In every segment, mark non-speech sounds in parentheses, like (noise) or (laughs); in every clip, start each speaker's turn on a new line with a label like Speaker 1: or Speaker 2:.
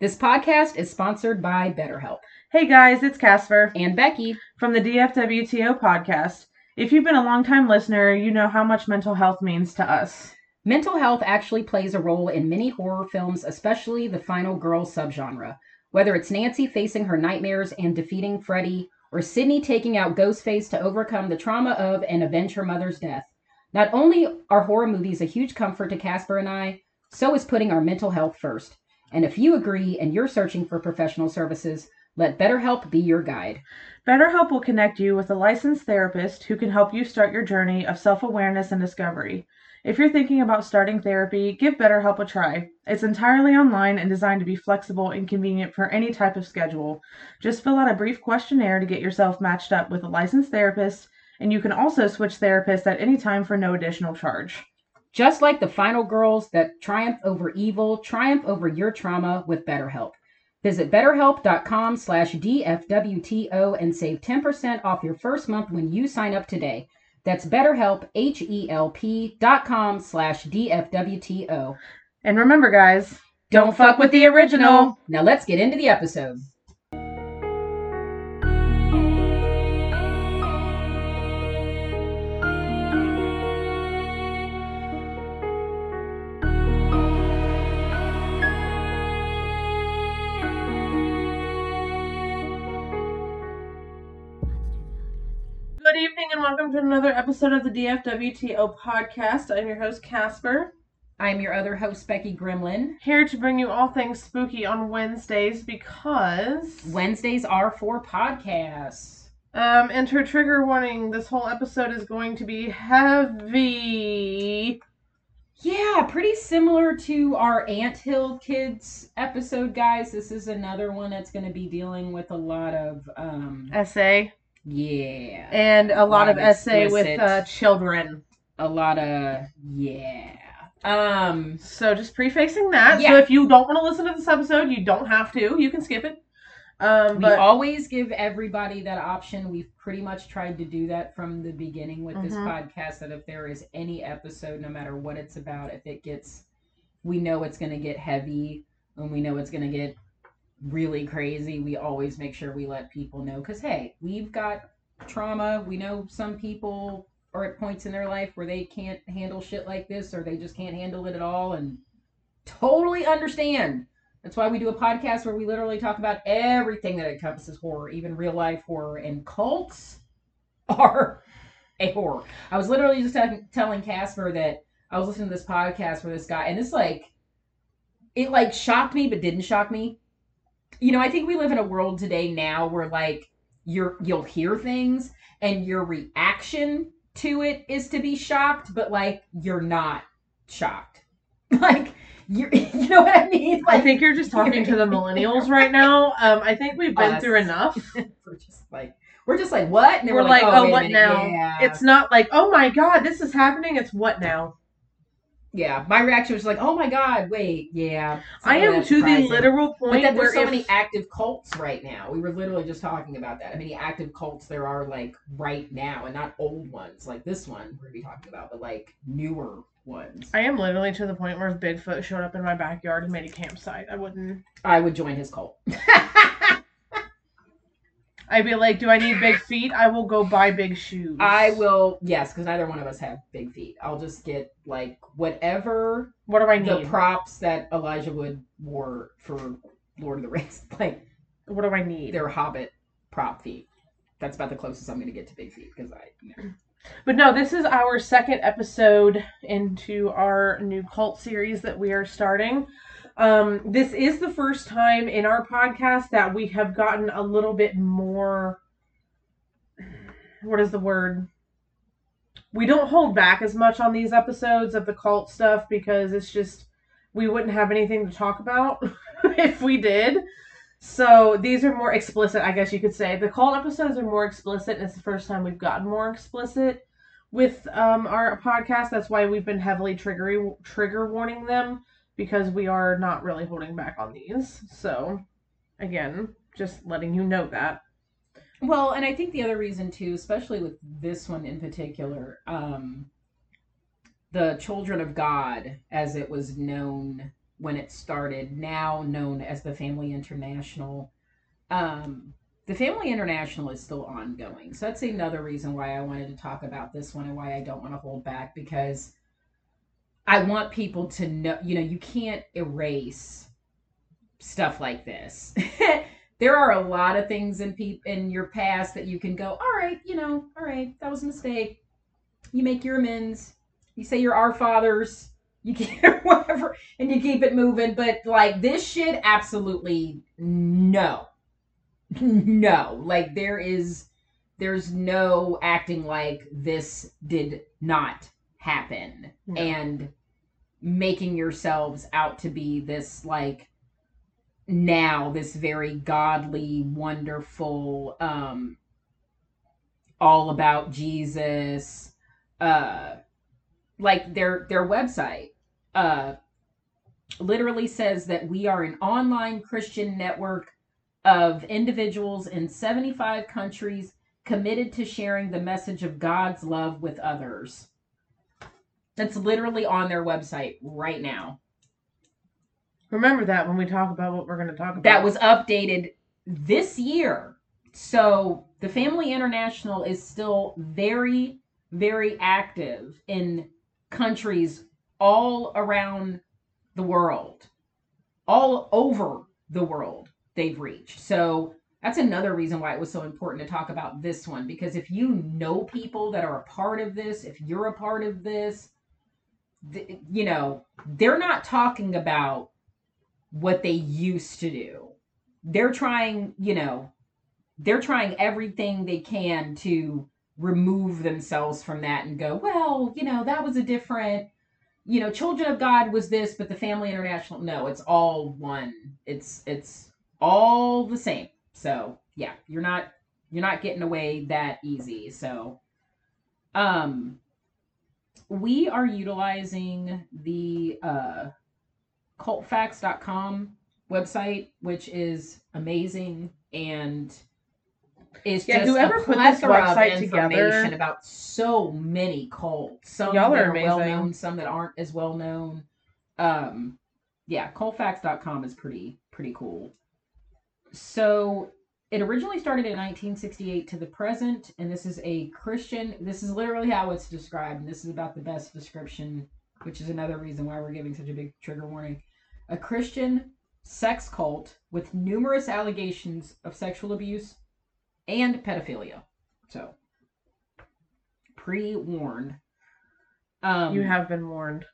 Speaker 1: This podcast is sponsored by BetterHelp
Speaker 2: Hey guys, it's Casper
Speaker 1: and Becky.
Speaker 2: from the DFWTO podcast. If you've been a long-time listener, you know how much mental health means to us.
Speaker 1: Mental health actually plays a role in many horror films, especially the final girl subgenre. Whether it's Nancy facing her nightmares and defeating Freddy, or Sydney taking out Ghostface to overcome the trauma of and avenge her mother's death. Not only are horror movies a huge comfort to Casper and I, so is putting our mental health first. And if you agree and you're searching for professional services, let BetterHelp be your guide.
Speaker 2: BetterHelp will connect you with a licensed therapist who can help you start your journey of self-awareness and discovery. If you're thinking about starting therapy, give BetterHelp a try. It's entirely online and designed to be flexible and convenient for any type of schedule. Just fill out a brief questionnaire to get yourself matched up with a licensed therapist, and you can also switch therapists at any time for no additional charge.
Speaker 1: Just like the final girls that triumph over evil, triumph over your trauma with BetterHelp. Visit betterhelp.com slash DFWTO and save 10% off your first month when you sign up today. That's betterhelp, H-E-L-P dot com slash DFWTO.
Speaker 2: And remember, guys,
Speaker 1: Don't fuck with the original. Now let's get into the episode.
Speaker 2: And welcome to another episode of the DFWTO podcast. I'm your host, Casper,
Speaker 1: I'm your other host, Becky Gremlin.
Speaker 2: here to bring you all things spooky on Wednesdays because.
Speaker 1: Wednesdays are for podcasts.
Speaker 2: Um, enter trigger warning. This whole episode is going to be heavy.
Speaker 1: Yeah, pretty similar to our Ant Hill Kids episode, guys. This is another one that's going to be dealing with a lot of, um,
Speaker 2: Essay.
Speaker 1: Yeah,
Speaker 2: And a lot,
Speaker 1: Lot
Speaker 2: of, essay with uh, children.
Speaker 1: a lot of, yeah. Um,
Speaker 2: So just prefacing that.
Speaker 1: Yeah.
Speaker 2: So if you don't want to listen to this episode, you don't have to. You can skip it. Um,
Speaker 1: we
Speaker 2: but
Speaker 1: always give everybody that option. We've pretty much tried to do that from the beginning with this
Speaker 2: Mhm.
Speaker 1: podcast. That if there is any episode, no matter what it's about, if it gets, we know it's going to get heavy and we know it's going to get really crazy. We always make sure we let people know because hey, we've got trauma. We know some people are at points in their life where they can't handle shit like this or they just can't handle it at all and totally understand. That's why we do a podcast where we literally talk about everything that encompasses horror, even real life horror, and cults (laughs) are a horror. I was literally just telling telling Casper that I was listening to this podcast where this guy, and it's like, it like shocked me, but didn't shock me. You know, I think we live in a world today now where like you're you'll hear things and your reaction to it is to be shocked, but like you're not shocked. (laughs) Like you're, (laughs) you know what I mean? Like, I
Speaker 2: think you're just talking to the millennials right now. Um, I think we've been
Speaker 1: Us.
Speaker 2: through enough. (laughs)
Speaker 1: we're just like we're just like what? And then
Speaker 2: We're like, oh,
Speaker 1: wait a
Speaker 2: what now?
Speaker 1: Yeah.
Speaker 2: It's not like, oh my god, this is happening. It's what now?
Speaker 1: Yeah. My reaction was like, oh my god, wait, yeah.
Speaker 2: I am to the literal
Speaker 1: But
Speaker 2: point
Speaker 1: that
Speaker 2: where
Speaker 1: there's so
Speaker 2: if,
Speaker 1: many active cults right now. We were literally just talking about that. How many active cults there are like right now, and not old ones like this one we're gonna be talking about, but like newer ones.
Speaker 2: I am literally to the point where if Bigfoot showed up in my backyard and made a campsite, I wouldn't.
Speaker 1: I would join his cult. (laughs)
Speaker 2: I'd be like, do I need big feet? I will go buy big shoes.
Speaker 1: I will, yes, because neither one of us have big feet. I'll just get like whatever
Speaker 2: What do I need?
Speaker 1: the props that Elijah Wood wore for Lord of the Rings. (laughs) Like
Speaker 2: what do I need?
Speaker 1: they're Hobbit prop feet. That's about the closest I'm going to get to big feet because I, you know.
Speaker 2: But no, this is our second episode into our new cult series that we are starting. Um, this is the first time in our podcast that we have gotten a little bit more. What is the word? We don't hold back as much on these episodes of the cult stuff because it's just we wouldn't have anything to talk about (laughs) if we did. So these are more explicit, I guess you could say. The cult episodes are more explicit, and it's the first time we've gotten more explicit with um, our podcast. That's why we've been heavily trigger trigger warning them because we are not really holding back on these. So again, just letting you know that.
Speaker 1: Well, and I think the other reason too, especially with this one in particular, um, the Children of God, as it was known when it started, now known as the Family International. Um, the Family International is still ongoing. So that's another reason why I wanted to talk about this one and why I don't want to hold back because I want people to know, you know, you can't erase stuff like this. (laughs) there are a lot of things in peop- in your past that you can go, all right, you know, all right, that was a mistake. You make your amends. You say you're our fathers. You keep (laughs) whatever, and you keep it moving. But like this shit, absolutely no, (laughs) no. Like there is, there's no acting like this did not happen,
Speaker 2: No.
Speaker 1: and making yourselves out to be this like now this very godly wonderful um all about jesus uh like their their website uh literally says that we are an online christian network of individuals in 75 countries committed to sharing the message of god's love with others that's literally on their website right now
Speaker 2: Remember that when we talk about what we're going to talk about.
Speaker 1: that was updated this year. So the Family International is still very, very active in countries all around the world, all over the world they've reached. So that's another reason why it was so important to talk about this one because if you know people that are a part of this, if you're a part of this, you know, they're not talking about what they used to do. They're trying, you know, they're trying everything they can to remove themselves from that and go, well, you know, that was a different, you know, Children of God was this, but the Family International, no, it's all one. It's it's all the same. So yeah, you're not you're not getting away that easy. So um we are utilizing the uh cultfacts.com website, which is amazing and is
Speaker 2: Yeah,
Speaker 1: just
Speaker 2: whoever
Speaker 1: a
Speaker 2: put this website
Speaker 1: of
Speaker 2: together-
Speaker 1: information about so many cults. Some
Speaker 2: Y'all
Speaker 1: that
Speaker 2: are,
Speaker 1: are well known, some that aren't as well known. Um, yeah, cultfacts.com is pretty pretty cool. So it originally started in 1968 to the present, and this is a Christian. This is literally how it's described, and this is about the best description, which is another reason why we're giving such a big trigger warning. A Christian sex cult with numerous allegations of sexual abuse and pedophilia. So, pre warned. Um,
Speaker 2: you have been warned.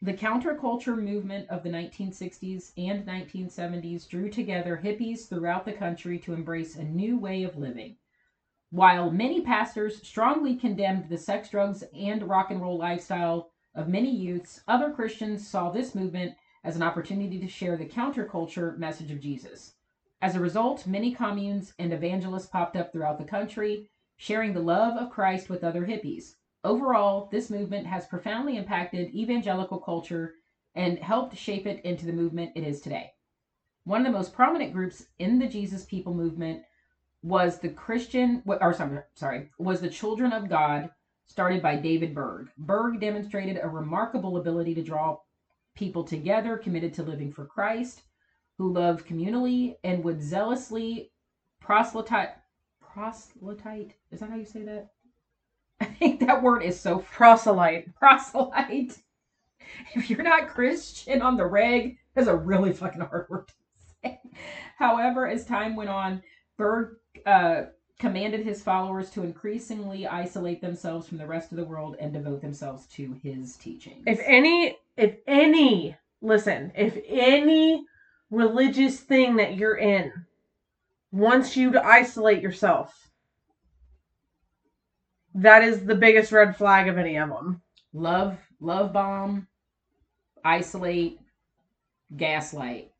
Speaker 1: The counterculture movement of the 1960s and 1970s drew together hippies throughout the country to embrace a new way of living. While many pastors strongly condemned the sex, drugs, and rock and roll lifestyle of many youths, other Christians saw this movement as an opportunity to share the counterculture message of Jesus. As a result, many communes and evangelists popped up throughout the country, sharing the love of Christ with other hippies. Overall, this movement has profoundly impacted evangelical culture and helped shape it into the movement it is today. One of the most prominent groups in the Jesus People movement was the Christian, or sorry, was the Children of God, started by David Berg. Berg demonstrated a remarkable ability to draw people together committed to living for Christ, who loved communally and would zealously proselyte. Proselyte? Is that how you say that? (laughs) I think that word is so
Speaker 2: Proselyte.
Speaker 1: proselyte. (laughs) If you're not Christian on the reg, that's a really fucking hard word to say. (laughs) However, as time went on, Berg uh, commanded his followers to increasingly isolate themselves from the rest of the world and devote themselves to his teachings.
Speaker 2: If any, if any, listen, if any religious thing that you're in wants you to isolate yourself, that is the biggest red flag of any of them.
Speaker 1: love, love bomb, isolate, gaslight,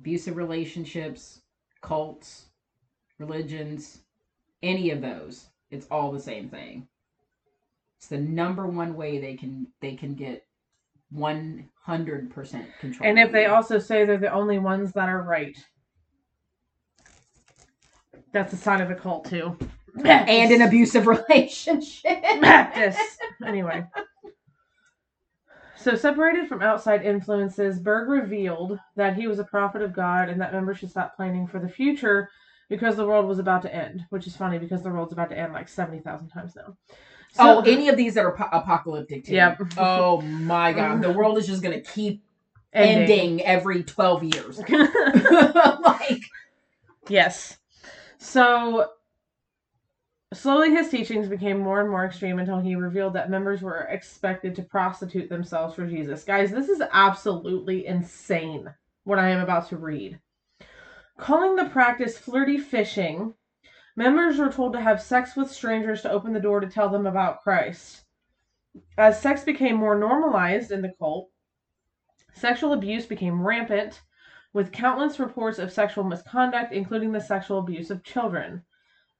Speaker 1: abusive relationships, cults, religions, any of those, it's all the same thing. It's the number one way they can they can get one hundred percent control.
Speaker 2: And if they also say they're the only ones that are right, that's a sign of a cult too.
Speaker 1: And an abusive (laughs) relationship.
Speaker 2: This. Anyway. So, separated from outside influences, Berg revealed that he was a prophet of God and that members should stop planning for the future because the world was about to end, which is funny because the world's about to end like 70,000 times now.
Speaker 1: oh, any of these that are po- apocalyptic too.
Speaker 2: Yep.
Speaker 1: Oh my god, the world is just gonna keep ending, every twelve years. (laughs) (laughs) like,
Speaker 2: yes. So, slowly his teachings became more and more extreme until he revealed that members were expected to prostitute themselves for Jesus. Guys, this is absolutely insane what I am about to read. Calling the practice flirty fishing, members were told to have sex with strangers to open the door to tell them about Christ. As sex became more normalized in the cult, sexual abuse became rampant, with countless reports of sexual misconduct, including the sexual abuse of children.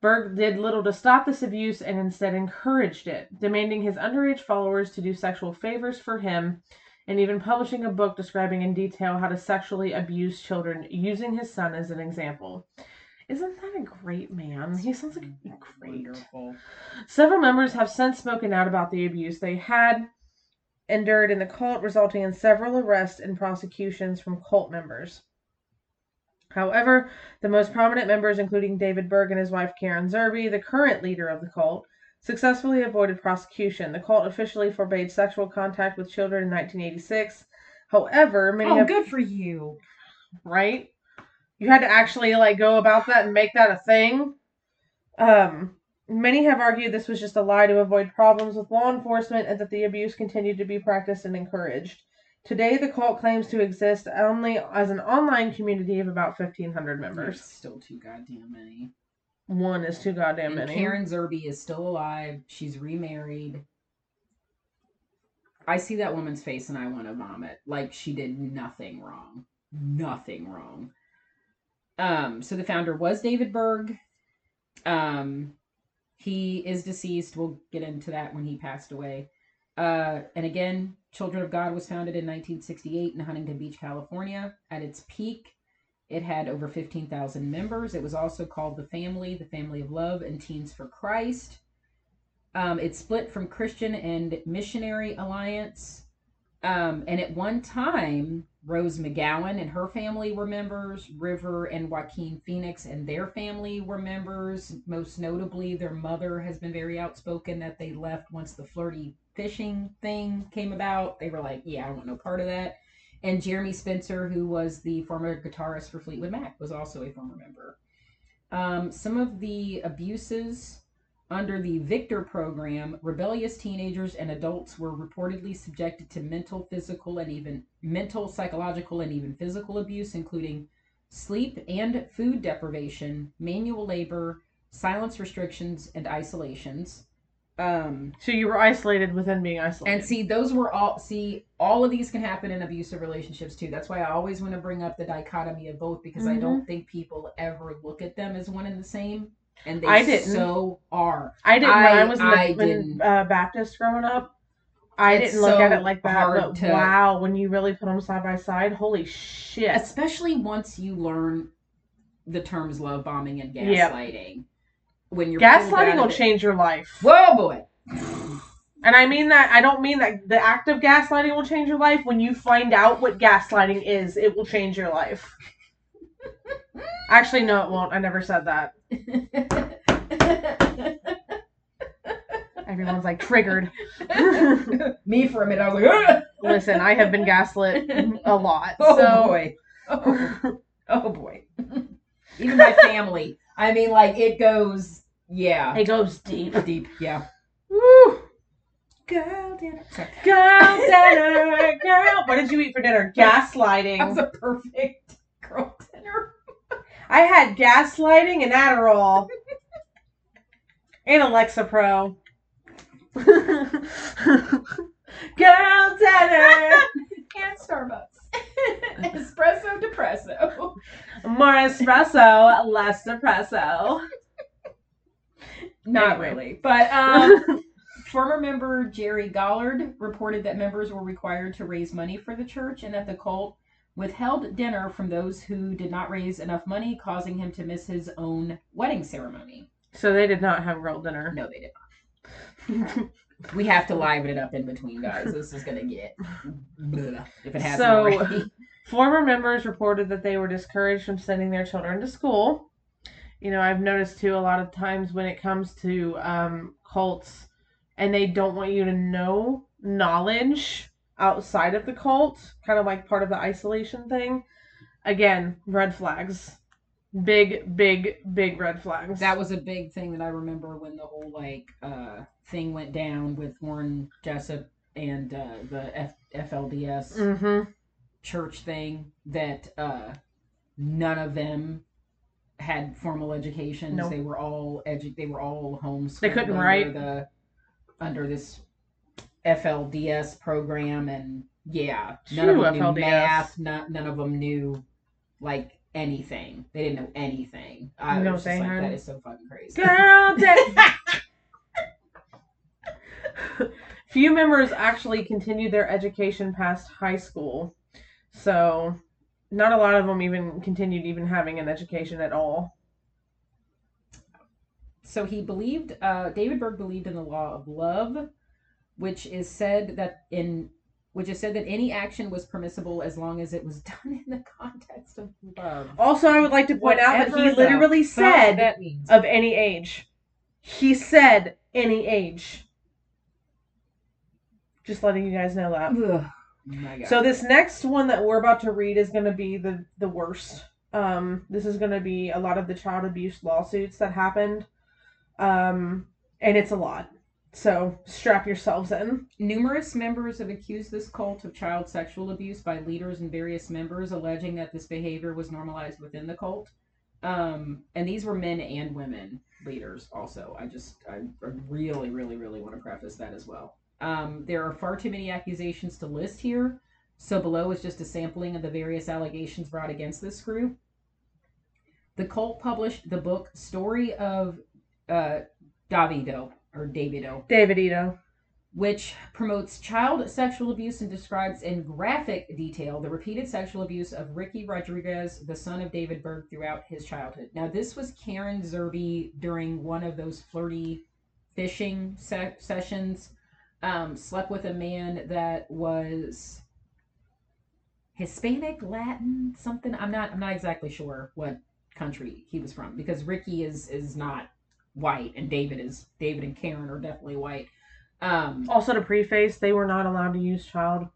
Speaker 2: Berg did little to stop this abuse and instead encouraged it, demanding his underage followers to do sexual favors for him and even publishing a book describing in detail how to sexually abuse children using his son as an example. Isn't that a great man? He sounds like a great.
Speaker 1: wonderful.
Speaker 2: Several members have since spoken out about the abuse they had endured in the cult, resulting in several arrests and prosecutions from cult members. However, the most prominent members, including David Berg and his wife Karen Zerby, the current leader of the cult, successfully avoided prosecution. The cult officially forbade sexual contact with children in 1986. However, many
Speaker 1: Oh,
Speaker 2: have
Speaker 1: good for you.
Speaker 2: right? You had to actually like go about that and make that a thing. Um, many have argued this was just a lie to avoid problems with law enforcement and that the abuse continued to be practiced and encouraged. Today, the cult claims to exist only as an online community of about 1,500
Speaker 1: There's
Speaker 2: members.
Speaker 1: still too goddamn many.
Speaker 2: One is too goddamn
Speaker 1: And
Speaker 2: many.
Speaker 1: Karen Zerby is still alive. She's remarried. I see that woman's face and I want to vomit. Like she did nothing wrong. Nothing wrong. Um, so the founder was David Berg. Um, he is deceased. We'll get into that when he passed away. Uh, and again, Children of God was founded in 1968 in Huntington Beach, California. At its peak, it had over 15,000 members. It was also called The Family, The Family of Love, and Teens for Christ. Um, it split from Christian and Missionary Alliance. Um, and at one time, Rose McGowan and her family were members. River and Joaquin Phoenix and their family were members. Most notably, their mother has been very outspoken that they left once the flirty fishing thing came about. They were like, yeah, I want no part of that. And Jeremy Spencer, who was the former guitarist for Fleetwood Mac, was also a former member. Um, some of the abuses under the Victor program, rebellious teenagers and adults were reportedly subjected to mental, physical, and even mental, psychological, and even physical abuse, including sleep and food deprivation, manual labor, silence restrictions, and isolations. Um,
Speaker 2: So you were isolated within being isolated.
Speaker 1: and see, those were all. See, all of these can happen in abusive relationships too. That's why I always want to bring up the dichotomy of both because I
Speaker 2: Mhm.
Speaker 1: don't think people ever look at them as one and the same, and they
Speaker 2: I didn't.
Speaker 1: so are.
Speaker 2: I didn't when
Speaker 1: I-
Speaker 2: I was the,
Speaker 1: I
Speaker 2: in uh, Baptist growing up. I
Speaker 1: It's
Speaker 2: didn't look at it like that. But
Speaker 1: to-
Speaker 2: wow, when you really put them side by side, holy shit!
Speaker 1: Especially once you learn the terms love bombing and
Speaker 2: Yep.
Speaker 1: Gaslighting. When you're
Speaker 2: Gaslighting will change your life,
Speaker 1: Whoa, boy!
Speaker 2: and I mean that. I don't mean that the act of gaslighting will change your life. When you find out what gaslighting is, it will change your life. (laughs) Actually, no, it won't. I never said that. Everyone's like triggered. (laughs)
Speaker 1: Me for a minute, I was like, "Ugh!"
Speaker 2: Listen, I have been gaslit a lot. (laughs)
Speaker 1: oh
Speaker 2: so
Speaker 1: boy, oh, oh boy. Even my family. I mean, like it goes, yeah,
Speaker 2: it goes deep.
Speaker 1: deep, yeah.
Speaker 2: Woo!
Speaker 1: Girl, dinner. Sorry.
Speaker 2: Girl dinner, girl. What did you eat for dinner? Gaslighting.
Speaker 1: That was a perfect girl dinner.
Speaker 2: I had gaslighting and Adderall. and Alexa Pro. (laughs) Girl dinner. (laughs)
Speaker 1: And Starbucks. (laughs) Espresso depresso.
Speaker 2: More espresso, less depresso.
Speaker 1: Not
Speaker 2: Anyway.
Speaker 1: really. But um (laughs) former member Jerry Gollard reported that members were required to raise money for the church and that the cult withheld dinner from those who did not raise enough money, causing him to miss his own wedding ceremony.
Speaker 2: so they did not have real dinner.
Speaker 1: No, they did not. (laughs) We have to liven it up in between, guys. This is gonna get if it hasn't
Speaker 2: So-
Speaker 1: already. (laughs)
Speaker 2: Former members reported that they were discouraged from sending their children to school. You know, I've noticed too a lot of times when it comes to um, cults, and they don't want you to know knowledge outside of the cult, kind of like part of the isolation thing. Again, red flags. Big, big, big red flags.
Speaker 1: That was a big thing that I remember when the whole like uh thing went down with Warren Jessup and uh, the F- FLDS
Speaker 2: Mm-hmm.
Speaker 1: church thing that uh none of them had formal educations.
Speaker 2: Nope.
Speaker 1: They were all edu- they were all homeschooled.
Speaker 2: They couldn't
Speaker 1: under
Speaker 2: write.
Speaker 1: the under this FLDS program and yeah, none of them knew math. None, none of them knew like anything. They didn't know anything. I
Speaker 2: You know
Speaker 1: was
Speaker 2: what
Speaker 1: just like,
Speaker 2: had?
Speaker 1: that is so fucking crazy.
Speaker 2: Girl, (laughs) that- Few members actually continued their education past high school, so not a lot of them even continued even having an education at all.
Speaker 1: so he believed uh, david berg believed in the law of love which is said that in which is said that any action was permissible as long as it was (laughs) done in the context of love
Speaker 2: Also, I would like to point out that he literally said
Speaker 1: that means
Speaker 2: of any age. He said any age. Just letting you guys know that.
Speaker 1: Ugh. My God.
Speaker 2: So this next one that we're about to read is going to be the the worst. Um, this is going to be a lot of the child abuse lawsuits that happened, um, and it's a lot. So strap yourselves in.
Speaker 1: Numerous members have accused this cult of child sexual abuse by leaders and various members, alleging that this behavior was normalized within the cult. Um, and these were men and women leaders, also. I just, I I really, really, really want to preface that as well. Um, there are far too many accusations to list here, so below is just a sampling of the various allegations brought against this group. The cult published the book Story of uh, Davido, or Davido,
Speaker 2: Davidito.
Speaker 1: which promotes child sexual abuse and describes in graphic detail the repeated sexual abuse of Ricky Rodriguez, the son of David Berg, throughout his childhood. Now, this was Karen Zerby during one of those flirty fishing se- sessions. Um, slept with a man that was Hispanic, Latin, something. I'm not. I'm not exactly sure what country he was from because Ricky is is not white and David is David and Karen are definitely white. Um,
Speaker 2: Also to preface, they were not allowed to use child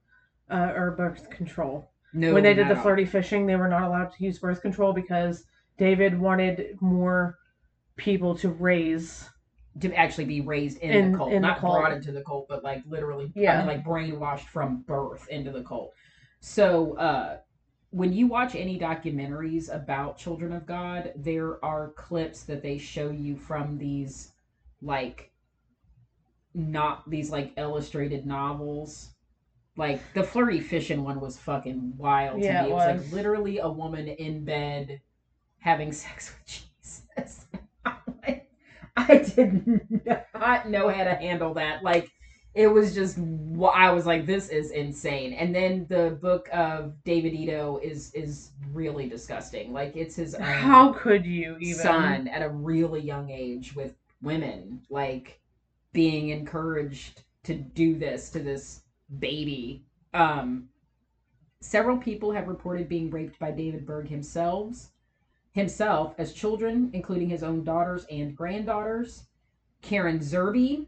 Speaker 2: uh, or birth control.
Speaker 1: no,
Speaker 2: when they did the
Speaker 1: at all.
Speaker 2: flirty fishing, they were not allowed to use birth control because David wanted more people to raise.
Speaker 1: To actually be raised in,
Speaker 2: In-
Speaker 1: the cult,
Speaker 2: in the
Speaker 1: not
Speaker 2: cult.
Speaker 1: brought into the cult, but like literally, I
Speaker 2: Yeah.
Speaker 1: mean, like brainwashed from birth into the cult. So, uh, when you watch any documentaries about Children of God, there are clips that they show you from these, like, not these like illustrated novels. Like the flirty fishing one was fucking wild
Speaker 2: Yeah,
Speaker 1: to me.
Speaker 2: it
Speaker 1: It was
Speaker 2: was.
Speaker 1: like literally a woman in bed having (laughs) sex with Jesus. I'm like, (laughs) I did not know how to handle that. Like, it was just, I was like, this is insane. And then the book of Davidito is is really disgusting. Like, it's his own
Speaker 2: How could you even?
Speaker 1: son at a really young age with women, like being encouraged to do this to this baby. Um, several people have reported being raped by David Berg himself, himself as children, including his own daughters and granddaughters. Karen Zerby,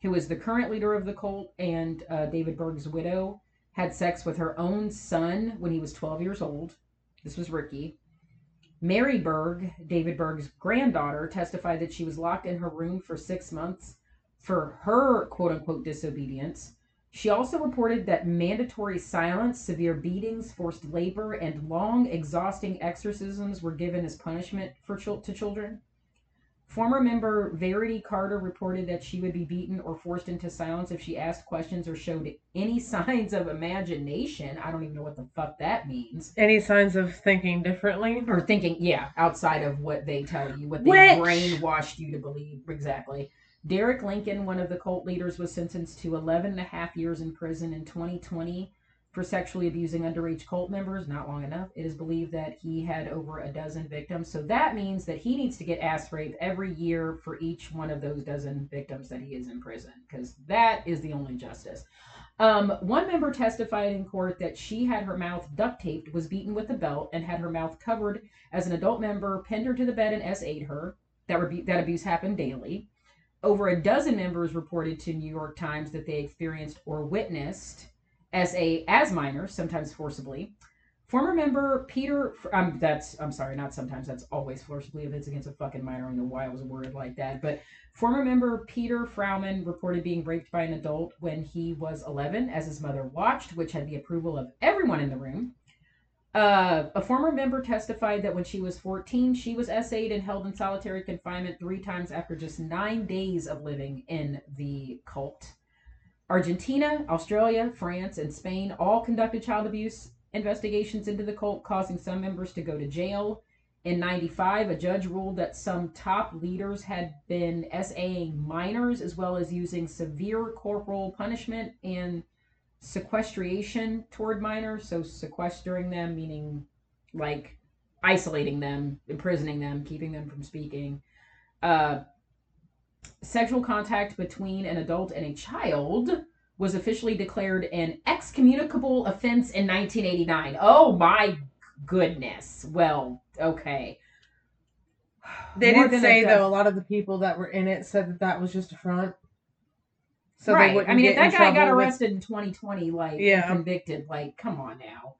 Speaker 1: who is the current leader of the cult and uh, David Berg's widow, had sex with her own son when he was 12 years old. This was Ricky. Merry Berg, David Berg's granddaughter, testified that she was locked in her room for six months for her quote unquote disobedience. She also reported that mandatory silence, severe beatings, forced labor, and long, exhausting exorcisms were given as punishment for chil- to children. Former member Verity Carter reported that she would be beaten or forced into silence if she asked questions or showed any (laughs) signs of imagination. I don't even know what the fuck that means
Speaker 2: Any signs of thinking differently?
Speaker 1: or thinking, yeah, outside of what they tell you, what they
Speaker 2: Which-
Speaker 1: brainwashed you to believe. Exactly. Derek Lincoln, one of the cult leaders, was sentenced to 11 and a half years in prison in 2020 for sexually abusing underage cult members. Not long enough. It is believed that he had over a dozen victims. So that means that he needs to get ass raped every year for each one of those dozen victims that he is in prison, because that is the only justice. Um, one member testified in court that she had her mouth duct taped, was beaten with a belt, and had her mouth covered as an adult member pinned her to the bed and S8 her. That, rebu- that abuse happened daily. Over a dozen members reported to New York Times that they experienced or witnessed SA as minors, sometimes forcibly. Former member Peter, um, that's I'm sorry, not sometimes. That's always forcibly if it's against a fucking minor. I don't know why it was a word like that. But former member Peter Frouman reported being raped by an adult when he was 11, as his mother watched, which had the approval of everyone in the room. Uh, a former member testified that when she was 14, she was SA'd and held in solitary confinement three times after just nine days of living in the cult. Argentina, Australia, France, and Spain all conducted child abuse investigations into the cult, causing some members to go to jail. In 95, a judge ruled that some top leaders had been SAing minors as well as using severe corporal punishment and sequestration toward minors. So, sequestering them, meaning like isolating them, imprisoning them, keeping them from speaking. Uh, sexual contact between an adult and a child was officially declared an excommunicable offense in 1989. Oh my goodness. Well, okay.
Speaker 2: They
Speaker 1: More
Speaker 2: did say
Speaker 1: a
Speaker 2: though a lot of the people that were in it said that that was just a front. So
Speaker 1: right. I mean, if that guy got
Speaker 2: trouble with-
Speaker 1: arrested in 2020, like
Speaker 2: Yeah.
Speaker 1: convicted, like come on now.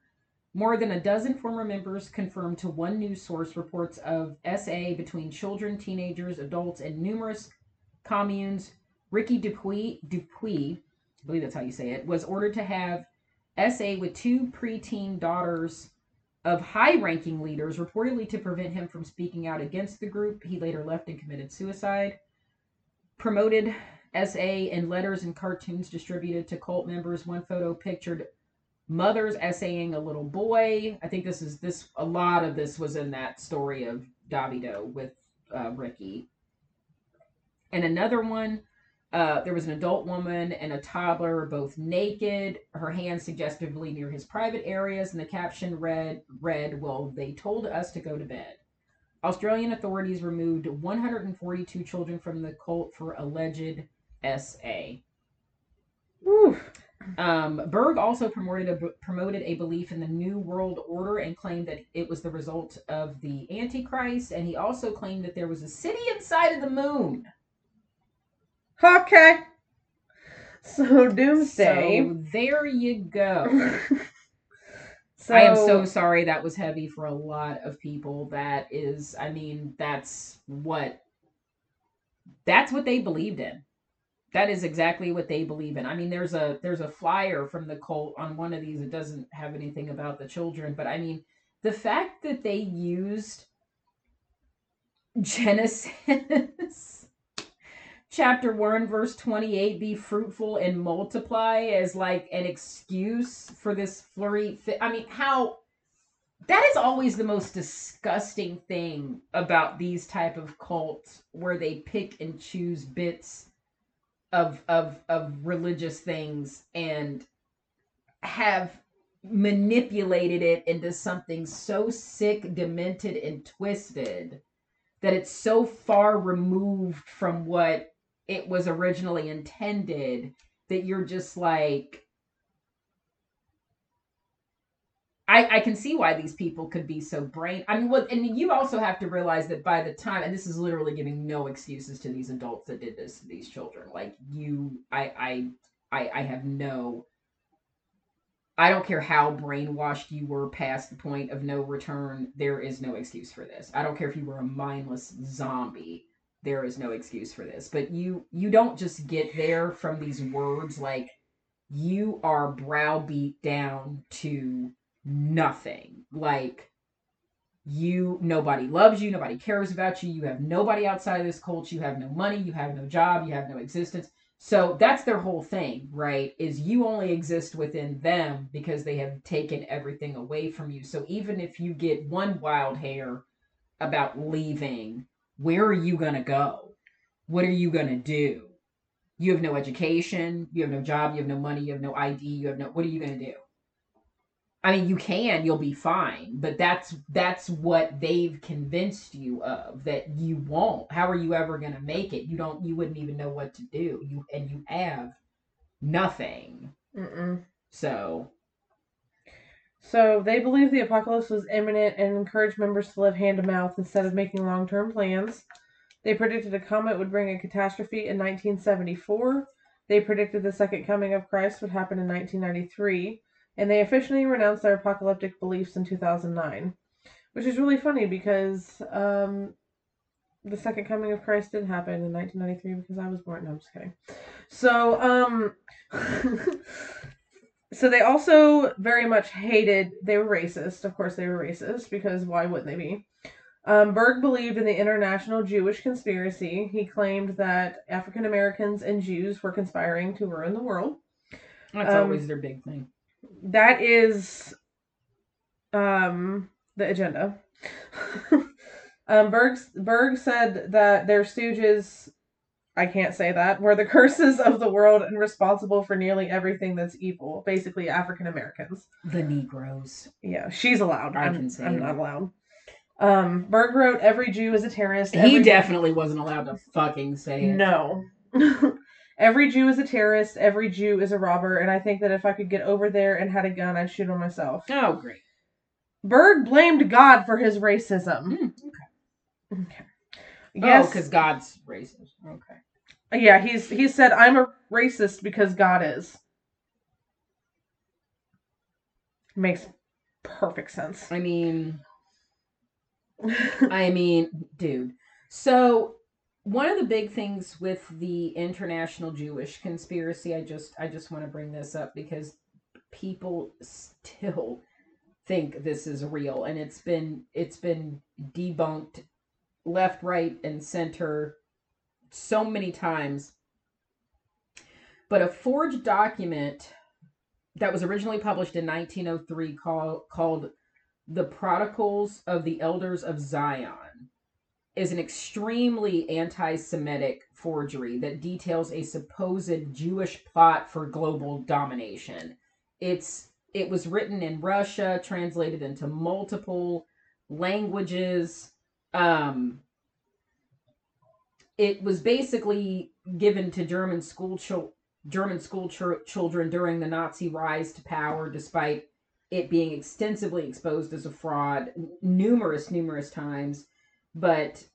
Speaker 1: More than a dozen former members confirmed to one news source reports of SA between children, teenagers, adults, and numerous communes. Ricky Dupuy, Dupuy, I believe that's how you say it, was ordered to have SA with two preteen daughters of high-ranking leaders, reportedly to prevent him from speaking out against the group. He later left and committed suicide. Promoted SA and letters and cartoons distributed to cult members. One photo pictured mothers essaying a little boy. I think this is this. A lot of this was in that story of Davido with uh, Ricky. And another one, uh, there was an adult woman and a toddler, both naked, her hands suggestively near his private areas, and the caption read, "Read, well, they told us to go to bed." Australian authorities removed 142 children from the cult for alleged SA. Um, Berg also promoted a, promoted a belief in the New World Order and claimed that it was the result of the Antichrist. And he also claimed that there was a city inside of the moon.
Speaker 2: Okay. So doomsday.
Speaker 1: So there you go. (laughs)
Speaker 2: So,
Speaker 1: I am so sorry that was heavy for a lot of people. That is, I mean, that's what that's what they believed in. That is exactly what they believe in. I mean, there's a there's a flyer from the cult on one of these. It doesn't have anything about the children, but I mean, the fact that they used Genesis (laughs) chapter 1 verse 28 be fruitful and multiply as like an excuse for this flurry i mean how that is always the most disgusting thing about these type of cults where they pick and choose bits of of of religious things and have manipulated it into something so sick demented and twisted that it's so far removed from what it was originally intended that you're just like I, I can see why these people could be so brain. I mean, what, and you also have to realize that by the time, and this is literally giving no excuses to these adults that did this to these children. Like you, I, I, I, I have no. I don't care how brainwashed you were past the point of no return. There is no excuse for this. I don't care if you were a mindless zombie. There is no excuse for this. But you, you don't just get there from these words. Like you are browbeat down to nothing. Like you nobody loves you, nobody cares about you, you have nobody outside of this cult, you have no money, you have no job, you have no existence. So that's their whole thing, right? Is you only exist within them because they have taken everything away from you. So even if you get one wild hair about leaving, where are you going to go? What are you going to do? You have no education, you have no job, you have no money, you have no ID, you have no what are you going to do? I mean, you can, you'll be fine, but that's that's what they've convinced you of that you won't. How are you ever going to make it? You don't you wouldn't even know what to do. You and you have nothing.
Speaker 2: Mm-mm.
Speaker 1: So,
Speaker 2: So they believed the apocalypse was imminent and encouraged members to live hand to mouth instead of making long term plans. They predicted a comet would bring a catastrophe in 1974. They predicted the second coming of Christ would happen in 1993. And they officially renounced their apocalyptic beliefs in 2009. Which is really funny because um, the second coming of Christ did happen in 1993 because I was born. No, I'm just kidding. So, um, (laughs) so they also very much hated. They were racist. Of course, they were racist because why wouldn't they be? Um, Berg believed in the international Jewish conspiracy. He claimed that African Americans and Jews were conspiring to ruin the world.
Speaker 1: that's
Speaker 2: Um,
Speaker 1: always their big thing.
Speaker 2: That is um, the agenda. (laughs) um, Berg, Berg said that their stooges, I can't say that, were the (laughs) curses of the world and responsible for nearly everything that's evil. Basically, African Americans.
Speaker 1: The Negroes.
Speaker 2: Yeah, she's allowed.
Speaker 1: I
Speaker 2: I'm,
Speaker 1: can say
Speaker 2: I'm
Speaker 1: that.
Speaker 2: not allowed. Um, Berg wrote, "Every Jew is a terrorist."
Speaker 1: He
Speaker 2: every-
Speaker 1: definitely wasn't allowed to fucking say it.
Speaker 2: No. (laughs) every Jew is a terrorist. Every Jew is a robber, and I think that if I could get over there and had a gun, I'd shoot on myself.
Speaker 1: Oh, great.
Speaker 2: Berg blamed God for his racism.
Speaker 1: Mm,
Speaker 2: Okay.
Speaker 1: Oh,
Speaker 2: Yes.
Speaker 1: because God's racist. Okay.
Speaker 2: yeah, he's he said I'm a racist because God is. Makes perfect sense.
Speaker 1: I mean, (laughs) I mean, dude. So one of the big things with the international Jewish conspiracy, I just I just want to bring this up because people still think this is real and it's been it's been debunked left, right, and center so many times. But a forged document that was originally published in 1903 call, called the Protocols of the Elders of Zion is an extremely anti Semitic forgery that details a supposed Jewish plot for global domination. It's it was written in Russia, translated into multiple languages. Um, it was basically given to German school chil- German school chil- children during the Nazi rise to power, despite it being extensively exposed as a fraud numerous, numerous times. But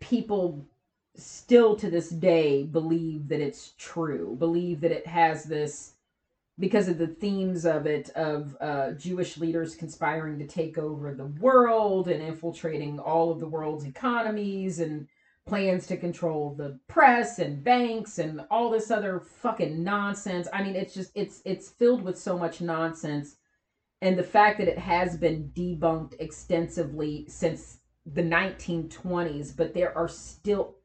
Speaker 1: people still to this day believe that it's true, believe that it has this because of the themes of it of uh, Jewish leaders conspiring to take over the world and infiltrating all of the world's economies and plans to control the press and banks and all this other fucking nonsense. I mean, it's just it's it's filled with so much nonsense and the fact that it has been debunked extensively since the 1920s, but there are still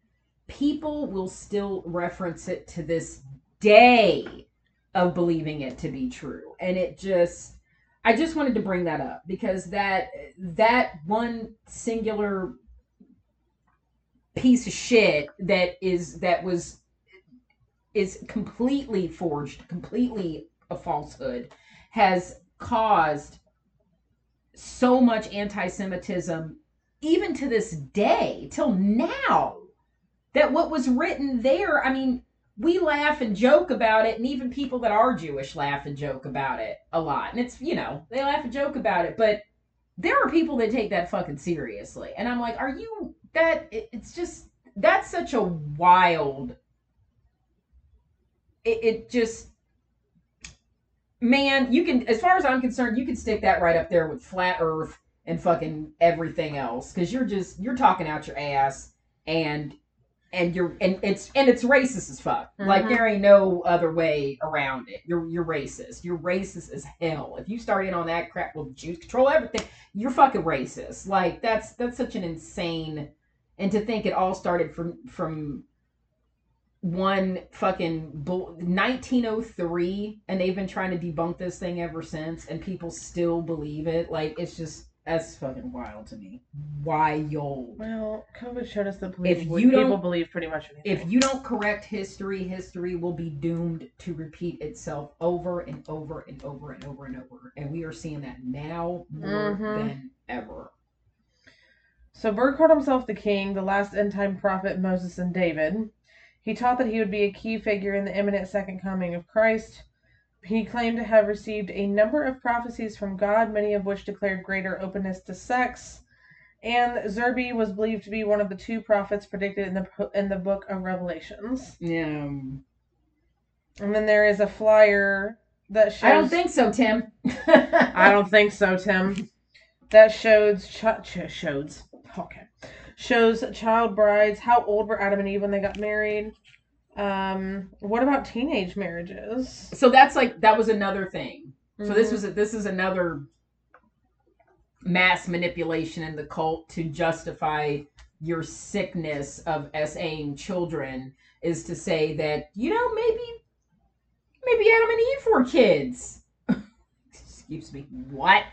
Speaker 1: people will still reference it to this day of believing it to be true. And it just I just wanted to bring that up because that that one singular piece of shit that is that was is completely forged, completely a falsehood, has caused so much anti-Semitism, even to this day, till now, that what was written there, I mean, we laugh and joke about it, and even people that are Jewish laugh and joke about it a lot. And it's, you know, they laugh and joke about it, but there are people that take that fucking seriously. And I'm like, are you that? It's just, that's such a wild. It, it just, man, you can, as far as I'm concerned, you can stick that right up there with flat Earth and fucking everything else, because you're just you're talking out your ass, and and you're and it's and it's racist as fuck. Like
Speaker 2: Mhm.
Speaker 1: there ain't no other way around it. You're you're racist. You're racist as hell. If you start in on that crap, well, Jews control everything. You're fucking racist. Like that's that's such an insane. And to think it all started from from one fucking bull 1903 and they've been trying to debunk this thing ever since and people still believe it like it's just That's fucking wild to me. Wild.
Speaker 2: Well, COVID showed us the believe,
Speaker 1: If
Speaker 2: people
Speaker 1: you don't-
Speaker 2: believe pretty much anything.
Speaker 1: If you don't correct history, history will be doomed to repeat itself over and over and over and over and over. And we are seeing that now more
Speaker 2: Mhm.
Speaker 1: than ever.
Speaker 2: So Berg called himself the king, the last end time prophet Moses and David. He taught that he would be a key figure in the imminent second coming of Christ. He claimed to have received a number of prophecies from God, many of which declared greater openness to sex. And Zerby was believed to be one of the two prophets predicted in the in the book of Revelations.
Speaker 1: Yeah.
Speaker 2: And then there is a flyer that shows.
Speaker 1: I don't think so, Tim. (laughs)
Speaker 2: I don't think so, Tim. That shows ch- shows okay shows child brides. How old were Adam and Eve when they got married? Um, what about teenage marriages?
Speaker 1: So that's like that was another thing. So this
Speaker 2: Mhm.
Speaker 1: was a, this is another mass manipulation in the cult to justify your sickness of SAing children is to say that you know maybe maybe Adam and Eve were kids. (laughs) Excuse me. What?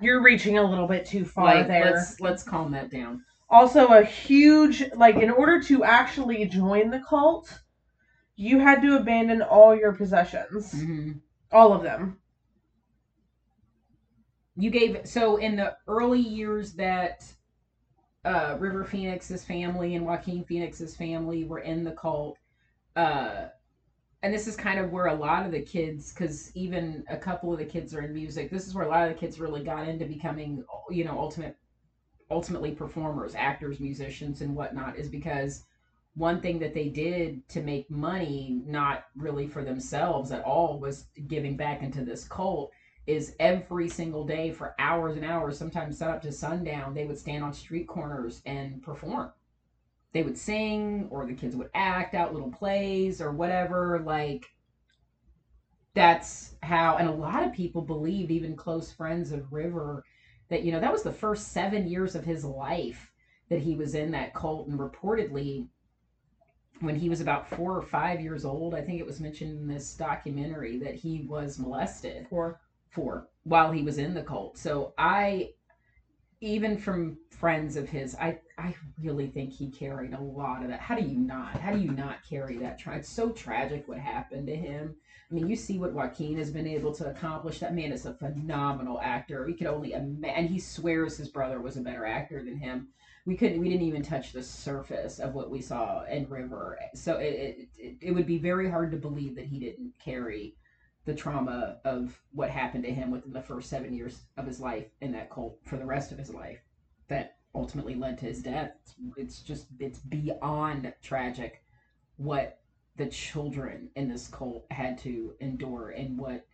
Speaker 2: you're reaching a little bit too far
Speaker 1: Like,
Speaker 2: there.
Speaker 1: let's let's calm that down.
Speaker 2: Also, a huge like in order to actually join the cult, you had to abandon all your possessions,
Speaker 1: hmm
Speaker 2: all of them.
Speaker 1: You gave so in the early years that uh, River Phoenix's family and Joaquin Phoenix's family were in the cult. Uh, and this is kind of where a lot of the kids, because even a couple of the kids are in music. This is where a lot of the kids really got into becoming, you know, ultimate, ultimately performers, actors, musicians, and whatnot. Is because one thing that they did to make money, not really for themselves at all, was giving back into this cult is every single day for hours and hours, sometimes set up to sundown, they would stand on street corners and perform. They would sing, or the kids would act out little plays or whatever. Like, that's how, and a lot of people believed, even close friends of River, that, you know, that was the first seven years of his life that he was in that cult. And reportedly, when he was about four or five years old, I think it was mentioned in this documentary that he was molested
Speaker 2: For
Speaker 1: for while he was in the cult. So I even from friends of his, I I really think he carried a lot of that. How do you not? How do you not carry that? It's so tragic what happened to him. I mean, you see what Joaquin has been able to accomplish. That man is a phenomenal actor. We could only imagine, and he swears his brother was a better actor than him. We couldn't. We didn't even touch the surface of what we saw in River. So it it, it, would be very hard to believe that he didn't carry the trauma of what happened to him within the first seven years of his life in that cult for the rest of his life that ultimately led to his death. It's just, it's beyond tragic what the children in this cult had to endure and what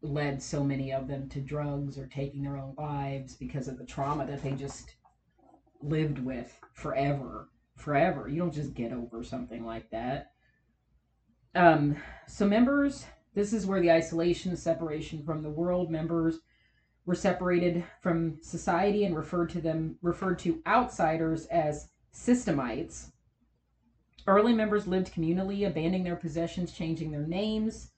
Speaker 1: led so many of them to drugs or taking their own lives because of the trauma that they just lived with forever. Forever. You don't just get over something like that. Um, so members, this is where the isolation, the separation from the world members were separated from society and referred to them referred to outsiders as systemites. Early members lived communally, abandoning their possessions, changing their names.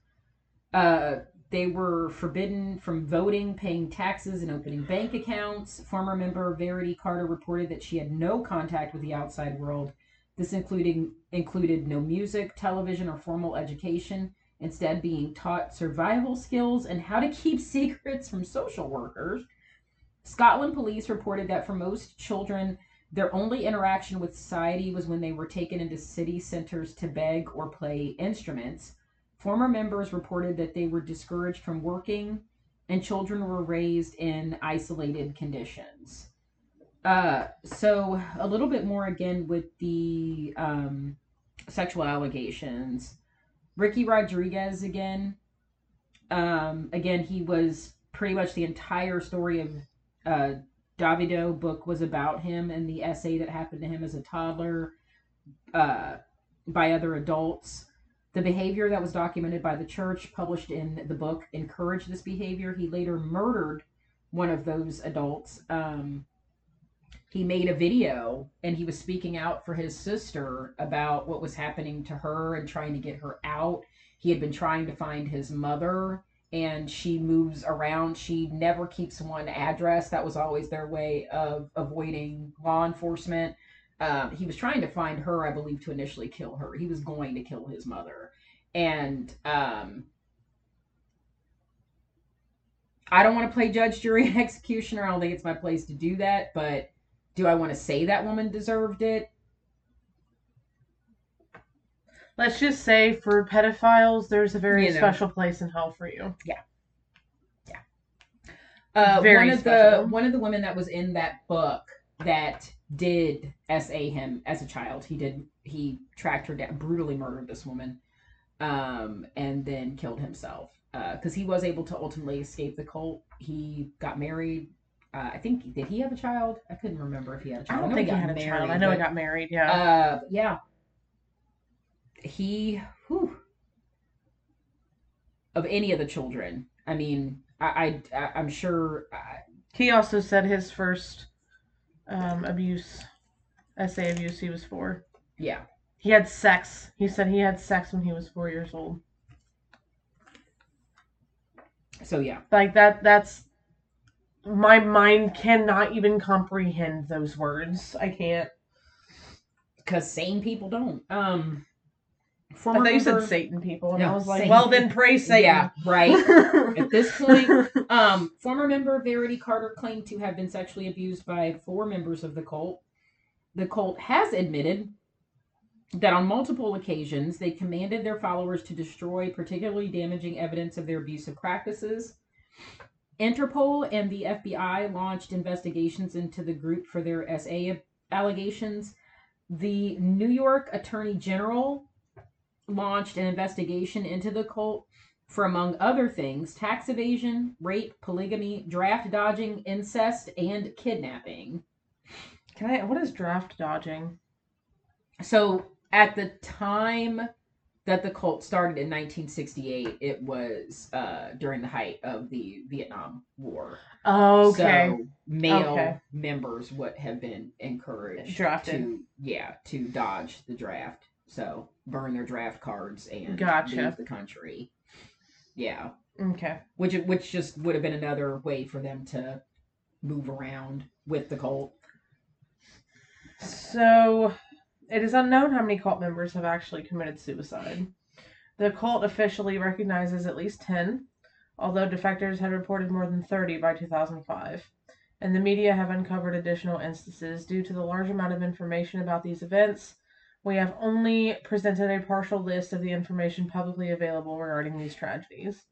Speaker 1: Uh, they were forbidden from voting, paying taxes, and opening bank accounts. Former member Verity Carter reported that she had no contact with the outside world. This including included no music, television, or formal education instead being taught survival skills and how to keep (laughs) secrets from social workers. Scotland police reported that for most children, their only interaction with society was when they were taken into city centers to beg or play instruments. Former members reported that they were discouraged from working and children were raised in isolated conditions. Uh, so, a little bit more again with the um, sexual allegations. Ricky Rodriguez again. Um, again, he was pretty much the entire story of uh, Davidito book was about him and the essay that happened to him as a toddler uh, by other adults. The behavior that was documented by the church, published in the book, encouraged this behavior. He later murdered one of those adults. Um, he made a video and he was speaking out for his sister about what was happening to her and trying to get her out. He had been trying to find his mother and she moves around. She never keeps one address. That was always their way of avoiding law enforcement. Um, he was trying to find her, I believe, to initially kill her. He was going to kill his mother. And um, I don't want to play judge, jury, (laughs) and executioner. I don't think it's my place to do that. But do I want to say that woman deserved it?
Speaker 2: Let's just say for pedophiles, there's a very
Speaker 1: You know.
Speaker 2: special place in hell for you. Yeah. Yeah.
Speaker 1: Uh,
Speaker 2: Very
Speaker 1: one of
Speaker 2: special.
Speaker 1: the one of the women that was in that book that did sa him as a child. He did he tracked her down, brutally murdered this woman, um, and then killed himself because he was able to ultimately escape the cult. He got married. Uh, I think did he have a child? I couldn't remember if he had a child.
Speaker 2: I don't
Speaker 1: know
Speaker 2: think he
Speaker 1: got
Speaker 2: had a child. I know he got married. Yeah.
Speaker 1: uh, yeah. He, whew, of any of the children. I mean, I, I, I'm sure. I,
Speaker 2: he also said his first um, abuse, essay abuse, he was four.
Speaker 1: yeah,
Speaker 2: He had sex. He said he had sex when he was four years old.
Speaker 1: so yeah,
Speaker 2: Like that. That's my mind cannot even comprehend those words. I can't.
Speaker 1: because sane people don't. Um,
Speaker 2: I
Speaker 1: former
Speaker 2: thought you said Satan people, and
Speaker 1: No,
Speaker 2: I was like,
Speaker 1: Satan
Speaker 2: well, then pray Satan.
Speaker 1: Yeah, right. (laughs) At this point, um, former member Verity Carter claimed to have been sexually abused by four members of the cult. The cult has admitted that on multiple occasions they commanded their followers to destroy particularly damaging evidence of their abusive practices. Interpol and the FBI launched investigations into the group for their SA allegations. The New York Attorney General launched an investigation into the cult for, among other things, tax evasion, rape, polygamy, draft dodging, incest, and kidnapping.
Speaker 2: Can I? What is draft dodging?
Speaker 1: So, at the time that the cult started in 1968, it was uh, during the height of the Vietnam War.
Speaker 2: Oh, Okay.
Speaker 1: So, male
Speaker 2: Okay.
Speaker 1: members would have been encouraged
Speaker 2: Drafted.
Speaker 1: to, yeah, to dodge the draft. So, burn their draft cards and
Speaker 2: Gotcha.
Speaker 1: leave the country. Yeah.
Speaker 2: okay.
Speaker 1: which which just would have been another way for them to move around with the cult.
Speaker 2: So, it is unknown how many cult members have actually committed suicide. The cult officially recognizes at least 10, although defectors had reported more than 30 by 2005. And the media have uncovered additional instances. Due to the large amount of information about these events, we have only presented a partial list of the information publicly available regarding these tragedies.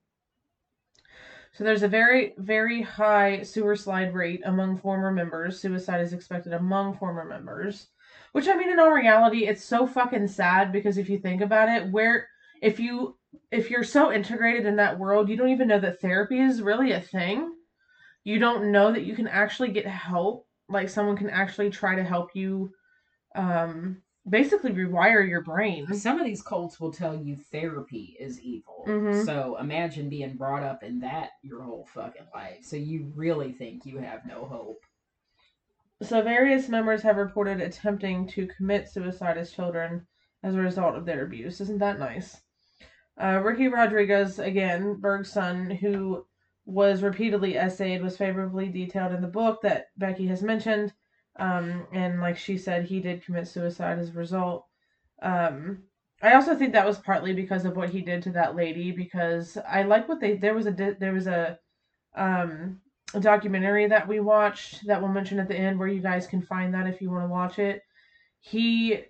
Speaker 2: So there's a very, very high sewer slide rate among former members. Suicide is expected among former members. Which I mean in all reality, it's so fucking sad because if you think about it, where if you if you're so integrated in that world, you don't even know that therapy is really a thing. You don't know that you can actually get help. Like someone can actually try to help you um basically rewire your brain.
Speaker 1: Some of these cults will tell you therapy is evil.
Speaker 2: Mhm.
Speaker 1: So imagine being brought up in that your whole fucking life. So you really think you have no hope.
Speaker 2: So various members have reported attempting to commit suicide as children as a result of their abuse. Isn't that nice? Uh, Ricky Rodriguez, again, Berg's son, who was repeatedly essayed, was favorably detailed in the book that Becky has mentioned. Um, and like she said, he did commit suicide as a result. Um, I also think that was partly because of what he did to that lady. Because I like what they there was a there was a um a documentary that we watched that we'll mention at the end where you guys can find that if you want to watch it. He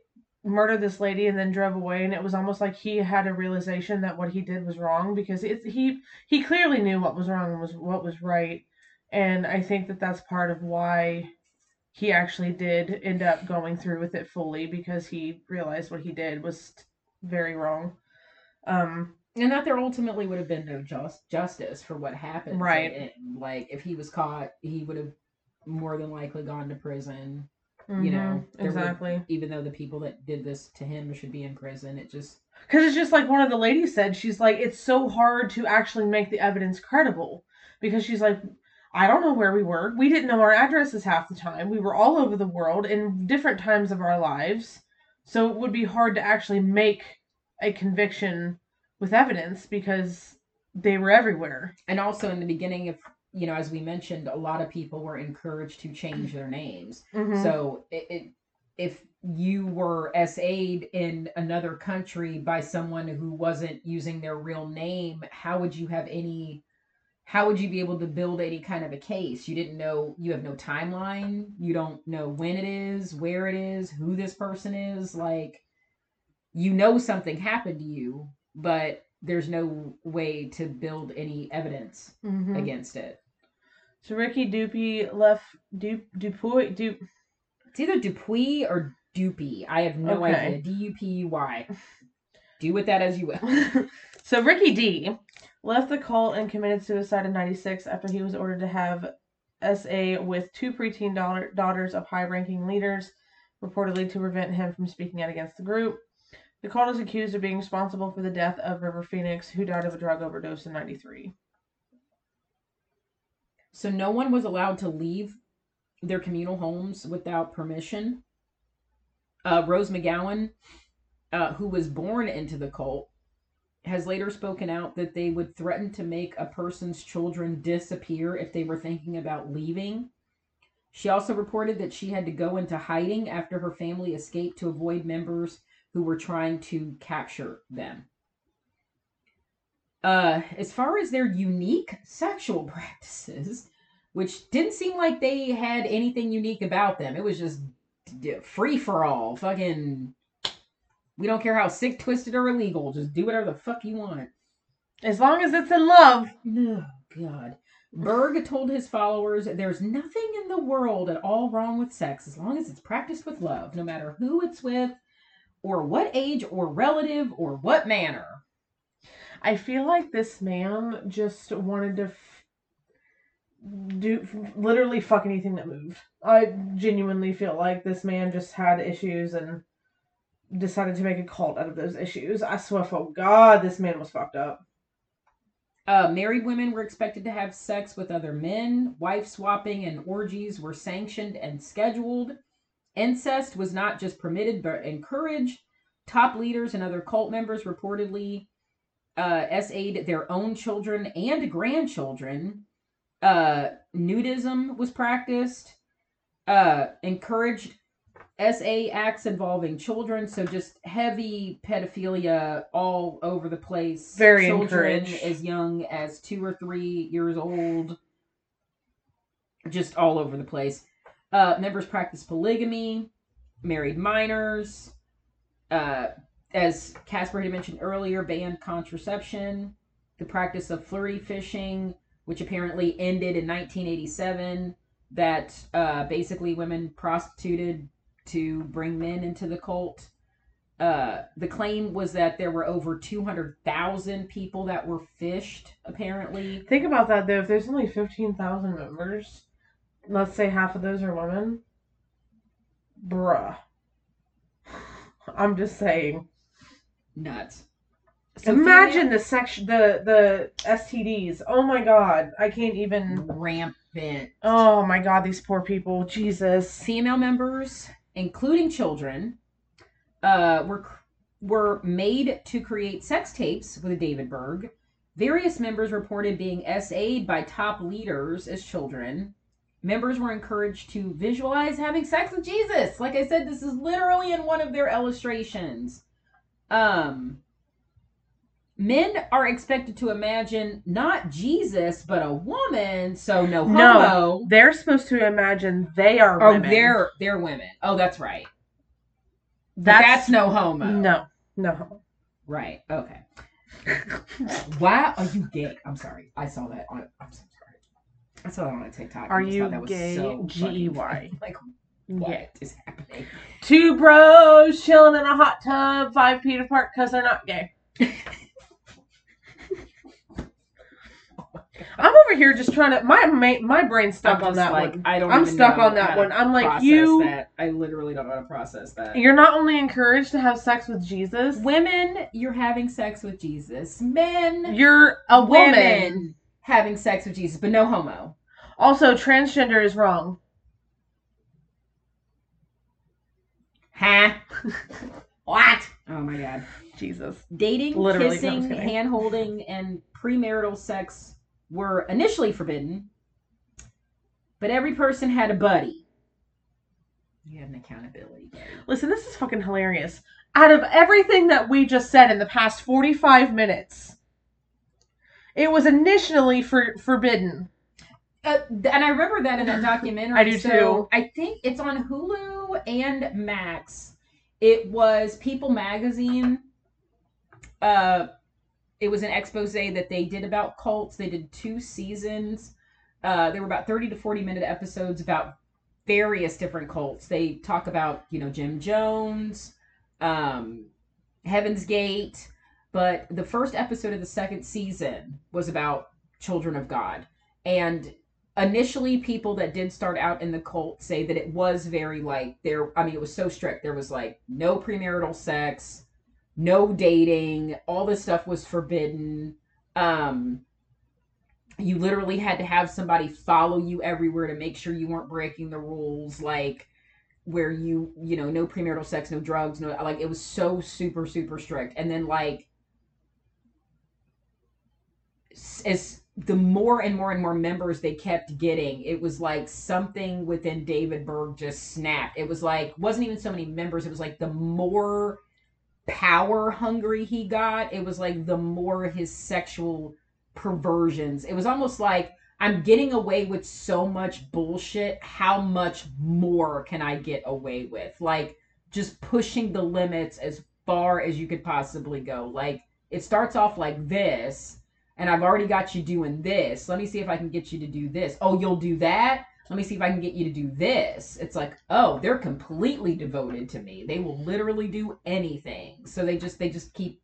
Speaker 2: murdered this lady and then drove away and it was almost like he had a realization that what he did was wrong because it's he he clearly knew what was wrong and was what was right and I think that that's part of why he actually did end up going through with it fully because he realized what he did was very wrong. Um
Speaker 1: And that there ultimately would have been no just justice for what happened.
Speaker 2: Right.
Speaker 1: Like if he was caught, he would have more than likely gone to prison. You
Speaker 2: mhm,
Speaker 1: know,
Speaker 2: exactly.
Speaker 1: even though the people that did this to him should be in prison, it just
Speaker 2: Because it's just like one of the ladies said, she's like, it's so hard to actually make the evidence credible. Because she's like, I don't know where we were. We didn't know our addresses half the time. We were all over the world in different times of our lives. So it would be hard to actually make a conviction with evidence because they were everywhere.
Speaker 1: And also in the beginning, if you know, as we mentioned, a lot of people were encouraged to change their names.
Speaker 2: Mhm.
Speaker 1: So it, it if you were SA'd in another country by someone who wasn't using their real name, how would you have any how would you be able to build any kind of a case? You didn't know you have no timeline, you don't know when it is, where it is, who this person is, like you know something happened to you, but there's no way to build any evidence
Speaker 2: Mhm.
Speaker 1: against it.
Speaker 2: So Ricky Dupuy left Du Dupuy Du.
Speaker 1: It's either Dupuy or Dupy. I have no
Speaker 2: Okay.
Speaker 1: idea. D U P U Y. Do with that as you will. (laughs)
Speaker 2: so Ricky D left the cult and committed suicide in '96 after he was ordered to have SA with two preteen daughter, daughters of high-ranking leaders, reportedly to prevent him from speaking out against the group. The cult is accused of being responsible for the death of River Phoenix, who died of a drug overdose in '93.
Speaker 1: So no one was allowed to leave their communal homes without permission. Uh, Rose McGowan, uh, who was born into the cult, has later spoken out that they would threaten to make a person's children disappear if they were thinking about leaving. She also reported that she had to go into hiding after her family escaped to avoid members who were trying to capture them. Uh, as far as their unique sexual (laughs) practices, which didn't seem like they had anything unique about them, it was just free for all. Fucking, we don't care how sick, twisted, or illegal. Just do whatever the fuck you want.
Speaker 2: As long as it's in love.
Speaker 1: Oh, God. Berg told his followers there's nothing in the world at all wrong with sex as long as it's practiced with love, no matter who it's with, or what age, or relative, or what manner.
Speaker 2: I feel like this man just wanted to f- do literally fuck anything that moved. I genuinely feel like this man just had issues and decided to make a cult out of those issues. I swear for God, this man was fucked up.
Speaker 1: Uh, married women were expected to have sex with other men. Wife swapping and orgies were sanctioned and scheduled. Incest was not just permitted but encouraged. Top leaders and other cult members reportedly uh, SA'd their own children and grandchildren. Uh, nudism was practiced. Uh, encouraged SA acts involving children, so just heavy pedophilia all over the place.
Speaker 2: Very
Speaker 1: children
Speaker 2: encouraged.
Speaker 1: as young as two or three years old, just all over the place. Uh, members practice polygamy, married minors. Uh, as Casper had mentioned earlier, banned contraception, the practice of flirty fishing, which apparently ended in 1987. That uh, basically women prostituted to bring men into the cult. Uh, the claim was that there were over 200,000 people that were fished, apparently.
Speaker 2: Think about that though. If there's only fifteen thousand members, let's say half of those are women, bruh. (laughs) I'm just saying.
Speaker 1: Nuts.
Speaker 2: Imagine the section, the the STDs. Oh my god, I can't even.
Speaker 1: rampant.
Speaker 2: Oh my god, these poor people. Jesus.
Speaker 1: Female members, including children, uh, were were made to create sex tapes with David Berg. Various members reported being SA'd by top leaders as children. Members were encouraged to visualize having sex with Jesus. Like I said, this is literally in one of their illustrations. Um, men are expected to imagine not Jesus, but a woman. So no homo.
Speaker 2: No, they're supposed to imagine they are women.
Speaker 1: Oh,
Speaker 2: women.
Speaker 1: they're they're women. Oh, that's right.
Speaker 2: That's,
Speaker 1: that's no homo.
Speaker 2: no, no.
Speaker 1: Right. Okay. Why are you gay? I'm sorry. I saw that on. I'm so sorry. I saw that on a TikTok.
Speaker 2: Are
Speaker 1: I just
Speaker 2: you
Speaker 1: thought that was
Speaker 2: gay?
Speaker 1: so
Speaker 2: G-E-Y. (laughs)
Speaker 1: Like what
Speaker 2: Yeah.
Speaker 1: is happening?
Speaker 2: Two bros chilling in a hot tub, five feet apart, because they're not gay. (laughs) I'm over here just trying to. My my, my brain's stuck on that
Speaker 1: like
Speaker 2: one.
Speaker 1: I don't.
Speaker 2: I'm
Speaker 1: even
Speaker 2: stuck
Speaker 1: know
Speaker 2: on that one. I'm like, you-
Speaker 1: That. I literally don't know how to process that.
Speaker 2: You're not only encouraged to have sex with Jesus,
Speaker 1: Women, you're having sex with Jesus. Men,
Speaker 2: you're a woman.
Speaker 1: women having sex with Jesus, but no homo.
Speaker 2: Also, transgender is wrong.
Speaker 1: Huh? (laughs) what? Oh my god.
Speaker 2: Jesus.
Speaker 1: Dating,
Speaker 2: Literally,
Speaker 1: kissing,
Speaker 2: just
Speaker 1: hand holding, and premarital sex were initially forbidden, but every person had a buddy. You had an accountability buddy.
Speaker 2: Listen, this is fucking hilarious. Out of everything that we just said in the past 45 minutes, it was initially for, forbidden.
Speaker 1: Uh, and I remember that in that documentary. (laughs)
Speaker 2: I do
Speaker 1: so
Speaker 2: too.
Speaker 1: I think it's on Hulu and Max. It was People Magazine. Uh, it was an expose that they did about cults. They did two seasons. Uh, there were about thirty to forty minute episodes about various different cults. They talk about you know Jim Jones, um, Heaven's Gate, but the first episode of the second season was about Children of God, and initially people that did start out in the cult say that it was very like there i mean it was so strict there was like no premarital sex no dating all this stuff was forbidden. Um you literally had to have somebody follow you everywhere to make sure you weren't breaking the rules like where you you know no premarital sex no drugs no like it was so super super strict. And then like as the more and more and more members they kept getting it was like something within david berg just snapped. It was like wasn't even so many members it was like the more power hungry he got it was like the more his sexual perversions it was almost like i'm getting away with so much bullshit how much more can i get away with like just pushing the limits as far as you could possibly go like it starts off like this and I've already got you doing this. Let me see if I can get you to do this. Oh, you'll do that? Let me see if I can get you to do this. It's like, oh, they're completely devoted to me. They will literally do anything. So they just they just keep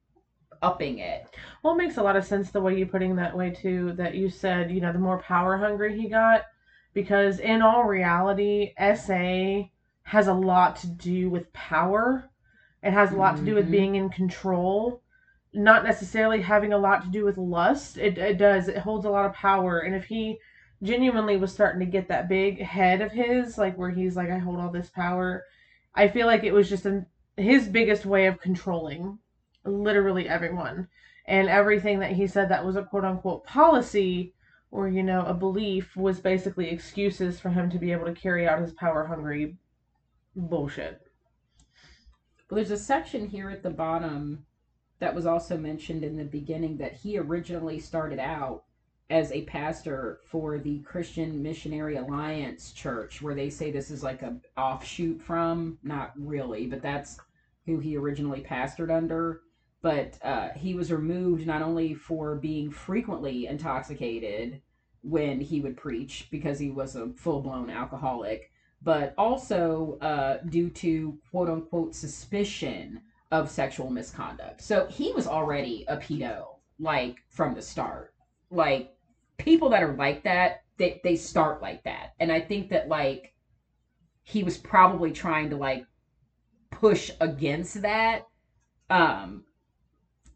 Speaker 1: upping it.
Speaker 2: Well, it makes a lot of sense the way you're putting that way too. That you said, you know, the more power hungry he got, because in all reality, SA has a lot to do with power. It has a lot to do with
Speaker 1: Mhm.
Speaker 2: being in control, not necessarily having a lot to do with lust. It it does. It holds a lot of power, and if he genuinely was starting to get that big head of his, like where he's like, I hold all this power. I feel like it was just a, his biggest way of controlling literally everyone and everything that he said that was a quote unquote policy or you know a belief was basically excuses for him to be able to carry out his power hungry bullshit
Speaker 1: Well, there's a section here at the bottom that was also mentioned in the beginning that he originally started out as a pastor for the Christian Missionary Alliance Church, where they say this is like a offshoot from, not really, but that's who he originally pastored under. But uh, he was removed not only for being frequently intoxicated when he would preach because he was a full blown alcoholic, but also uh, due to quote unquote suspicion of sexual misconduct. So he was already a pedo, like from the start. Like people that are like that, they, they start like that. And I think that like he was probably trying to like push against that. Um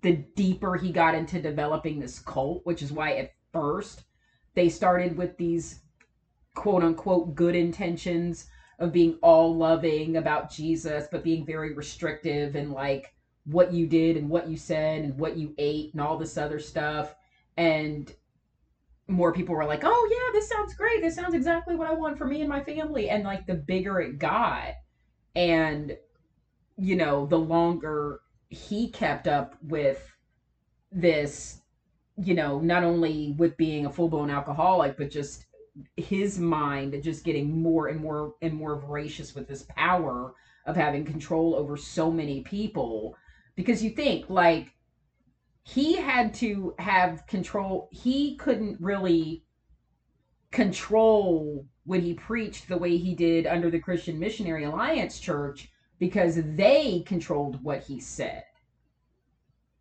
Speaker 1: the deeper he got into developing this cult, which is why at first they started with these quote unquote good intentions of being all loving about Jesus, but being very restrictive and like what you did and what you said and what you ate and all this other stuff. And more people were like, oh, yeah, this sounds great. This sounds exactly what I want for me and my family. And like the bigger it got, and you know, the longer he kept up with this, you know, not only with being a full blown alcoholic, but just his mind just getting more and more and more voracious with this power of having control over so many people because you think like he had to have control he couldn't really control when he preached the way he did under the Christian Missionary Alliance Church because they controlled what he said.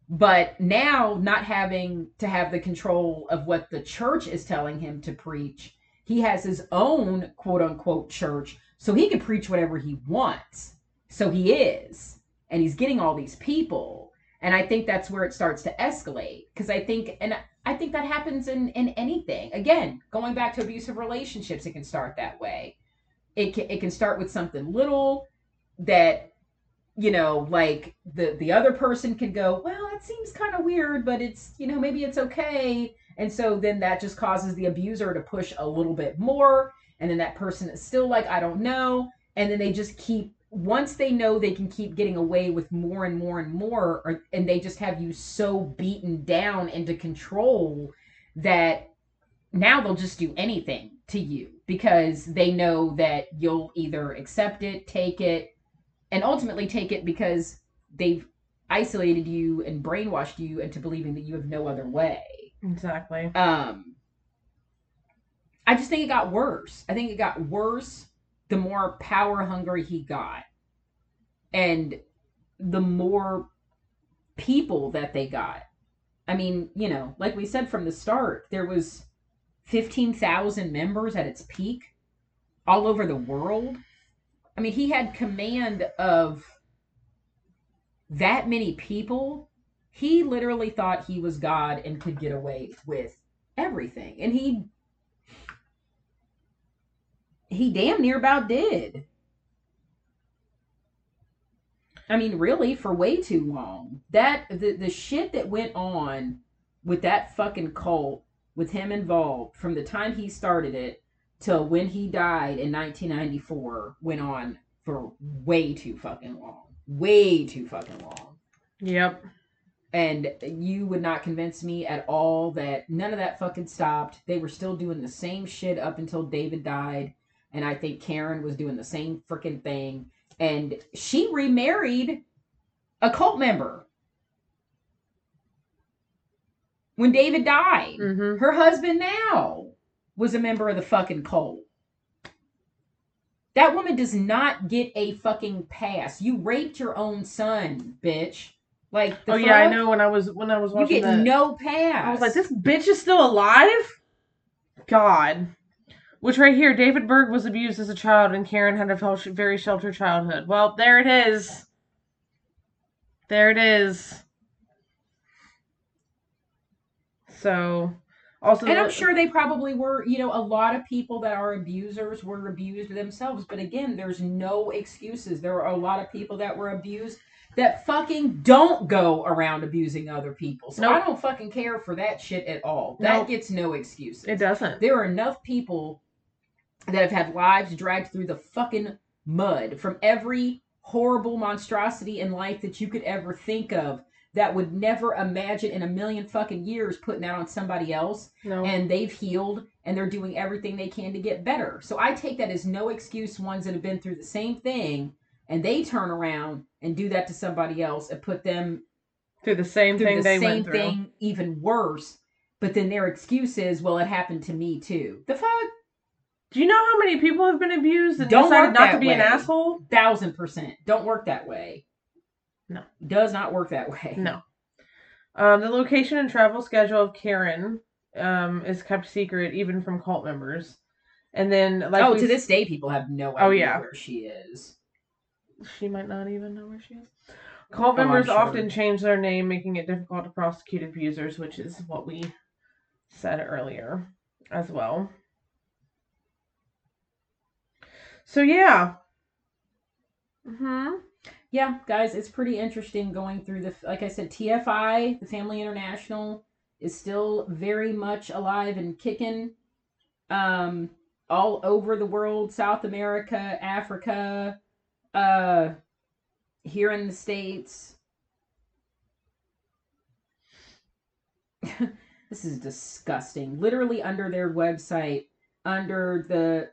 Speaker 1: But now not having to have the control of what the church is telling him to preach he has his own quote unquote church so he can preach whatever he wants. So he is and he's getting all these people and i think that's where it starts to escalate because i think and i think that happens in in anything again going back to abusive relationships it can start that way it can, it can start with something little that you know like the the other person can go well that seems kind of weird, but it's, you know, maybe it's okay. And so then that just causes the abuser to push a little bit more. And then that person is still like, I don't know. And then they just keep, once they know they can keep getting away with more and more and more, or, and they just have you so beaten down into control that now they'll just do anything to you because they know that you'll either accept it, take it, and ultimately take it because they've isolated you and brainwashed you into believing that you have no other way.
Speaker 2: Exactly.
Speaker 1: Um I just think it got worse. I think it got worse the more power hungry he got. And the more people that they got. I mean, you know, like we said from the start, there was 15,000 members at its peak all over the world. I mean, he had command of that many people. He literally thought he was God and could get away with everything. And he he damn near about did. I mean, really, for way too long. That the the shit that went on with that fucking cult with him involved from the time he started it till when he died in 1994 went on for way too fucking long. Way too fucking long.
Speaker 2: Yep.
Speaker 1: And you would not convince me at all that none of that fucking stopped. They were still doing the same shit up until David died. And I think Karen was doing the same freaking thing. And she remarried a cult member when David died.
Speaker 2: Mm-hmm.
Speaker 1: Her husband now was a member of the fucking cult. That woman does not get a fucking pass. You raped your own son, bitch. Like, the
Speaker 2: Oh yeah, I
Speaker 1: fuck?
Speaker 2: know. When I was when I was
Speaker 1: You get
Speaker 2: that,
Speaker 1: no pass.
Speaker 2: I was like, this bitch is still alive. God. Which right here, David Berg was abused as a child, and Karen had a very sheltered childhood. Well, there it is. There it is. So, also,
Speaker 1: And I'm sure they probably were, you know, a lot of people that are abusers were abused themselves. But again, there's no excuses. There are a lot of people that were abused that fucking don't go around abusing other people. So I don't fucking care for that shit at all. That
Speaker 2: Nope.
Speaker 1: gets no excuses.
Speaker 2: it doesn't.
Speaker 1: There are enough people that have had lives dragged through the fucking mud from every horrible monstrosity in life that you could ever think of that would never imagine in a million fucking years putting that on somebody else
Speaker 2: No.
Speaker 1: and they've healed and they're doing everything they can to get better. So I take that as no excuse ones that have been through the same thing and they turn around and do that to somebody else and put them
Speaker 2: through the same
Speaker 1: through
Speaker 2: thing
Speaker 1: the
Speaker 2: they
Speaker 1: same
Speaker 2: went through.
Speaker 1: thing even worse. But then their excuse is, well, it happened to me too. The fuck?
Speaker 2: Do you know how many people have been abused and
Speaker 1: Don't
Speaker 2: decided
Speaker 1: work
Speaker 2: not to be an asshole?
Speaker 1: Thousand percent. Don't work that way.
Speaker 2: No.
Speaker 1: Does not work that way.
Speaker 2: No. Um, the location and travel schedule of Karen um, is kept secret even from cult members. And then, like,
Speaker 1: oh, to this day, people have no idea
Speaker 2: Oh, yeah.
Speaker 1: where she is.
Speaker 2: she might not even know where she is. Cult
Speaker 1: Oh,
Speaker 2: members
Speaker 1: sure.
Speaker 2: often change their name, making it difficult to prosecute abusers, which is what we said earlier as well. So yeah. Hmm.
Speaker 1: Yeah, guys, it's pretty interesting going through the. Like I said, TFI, the Family International, is still very much alive and kicking. Um, all over the world, South America, Africa, uh, here in the states. (laughs) this is disgusting. Literally under their website, under the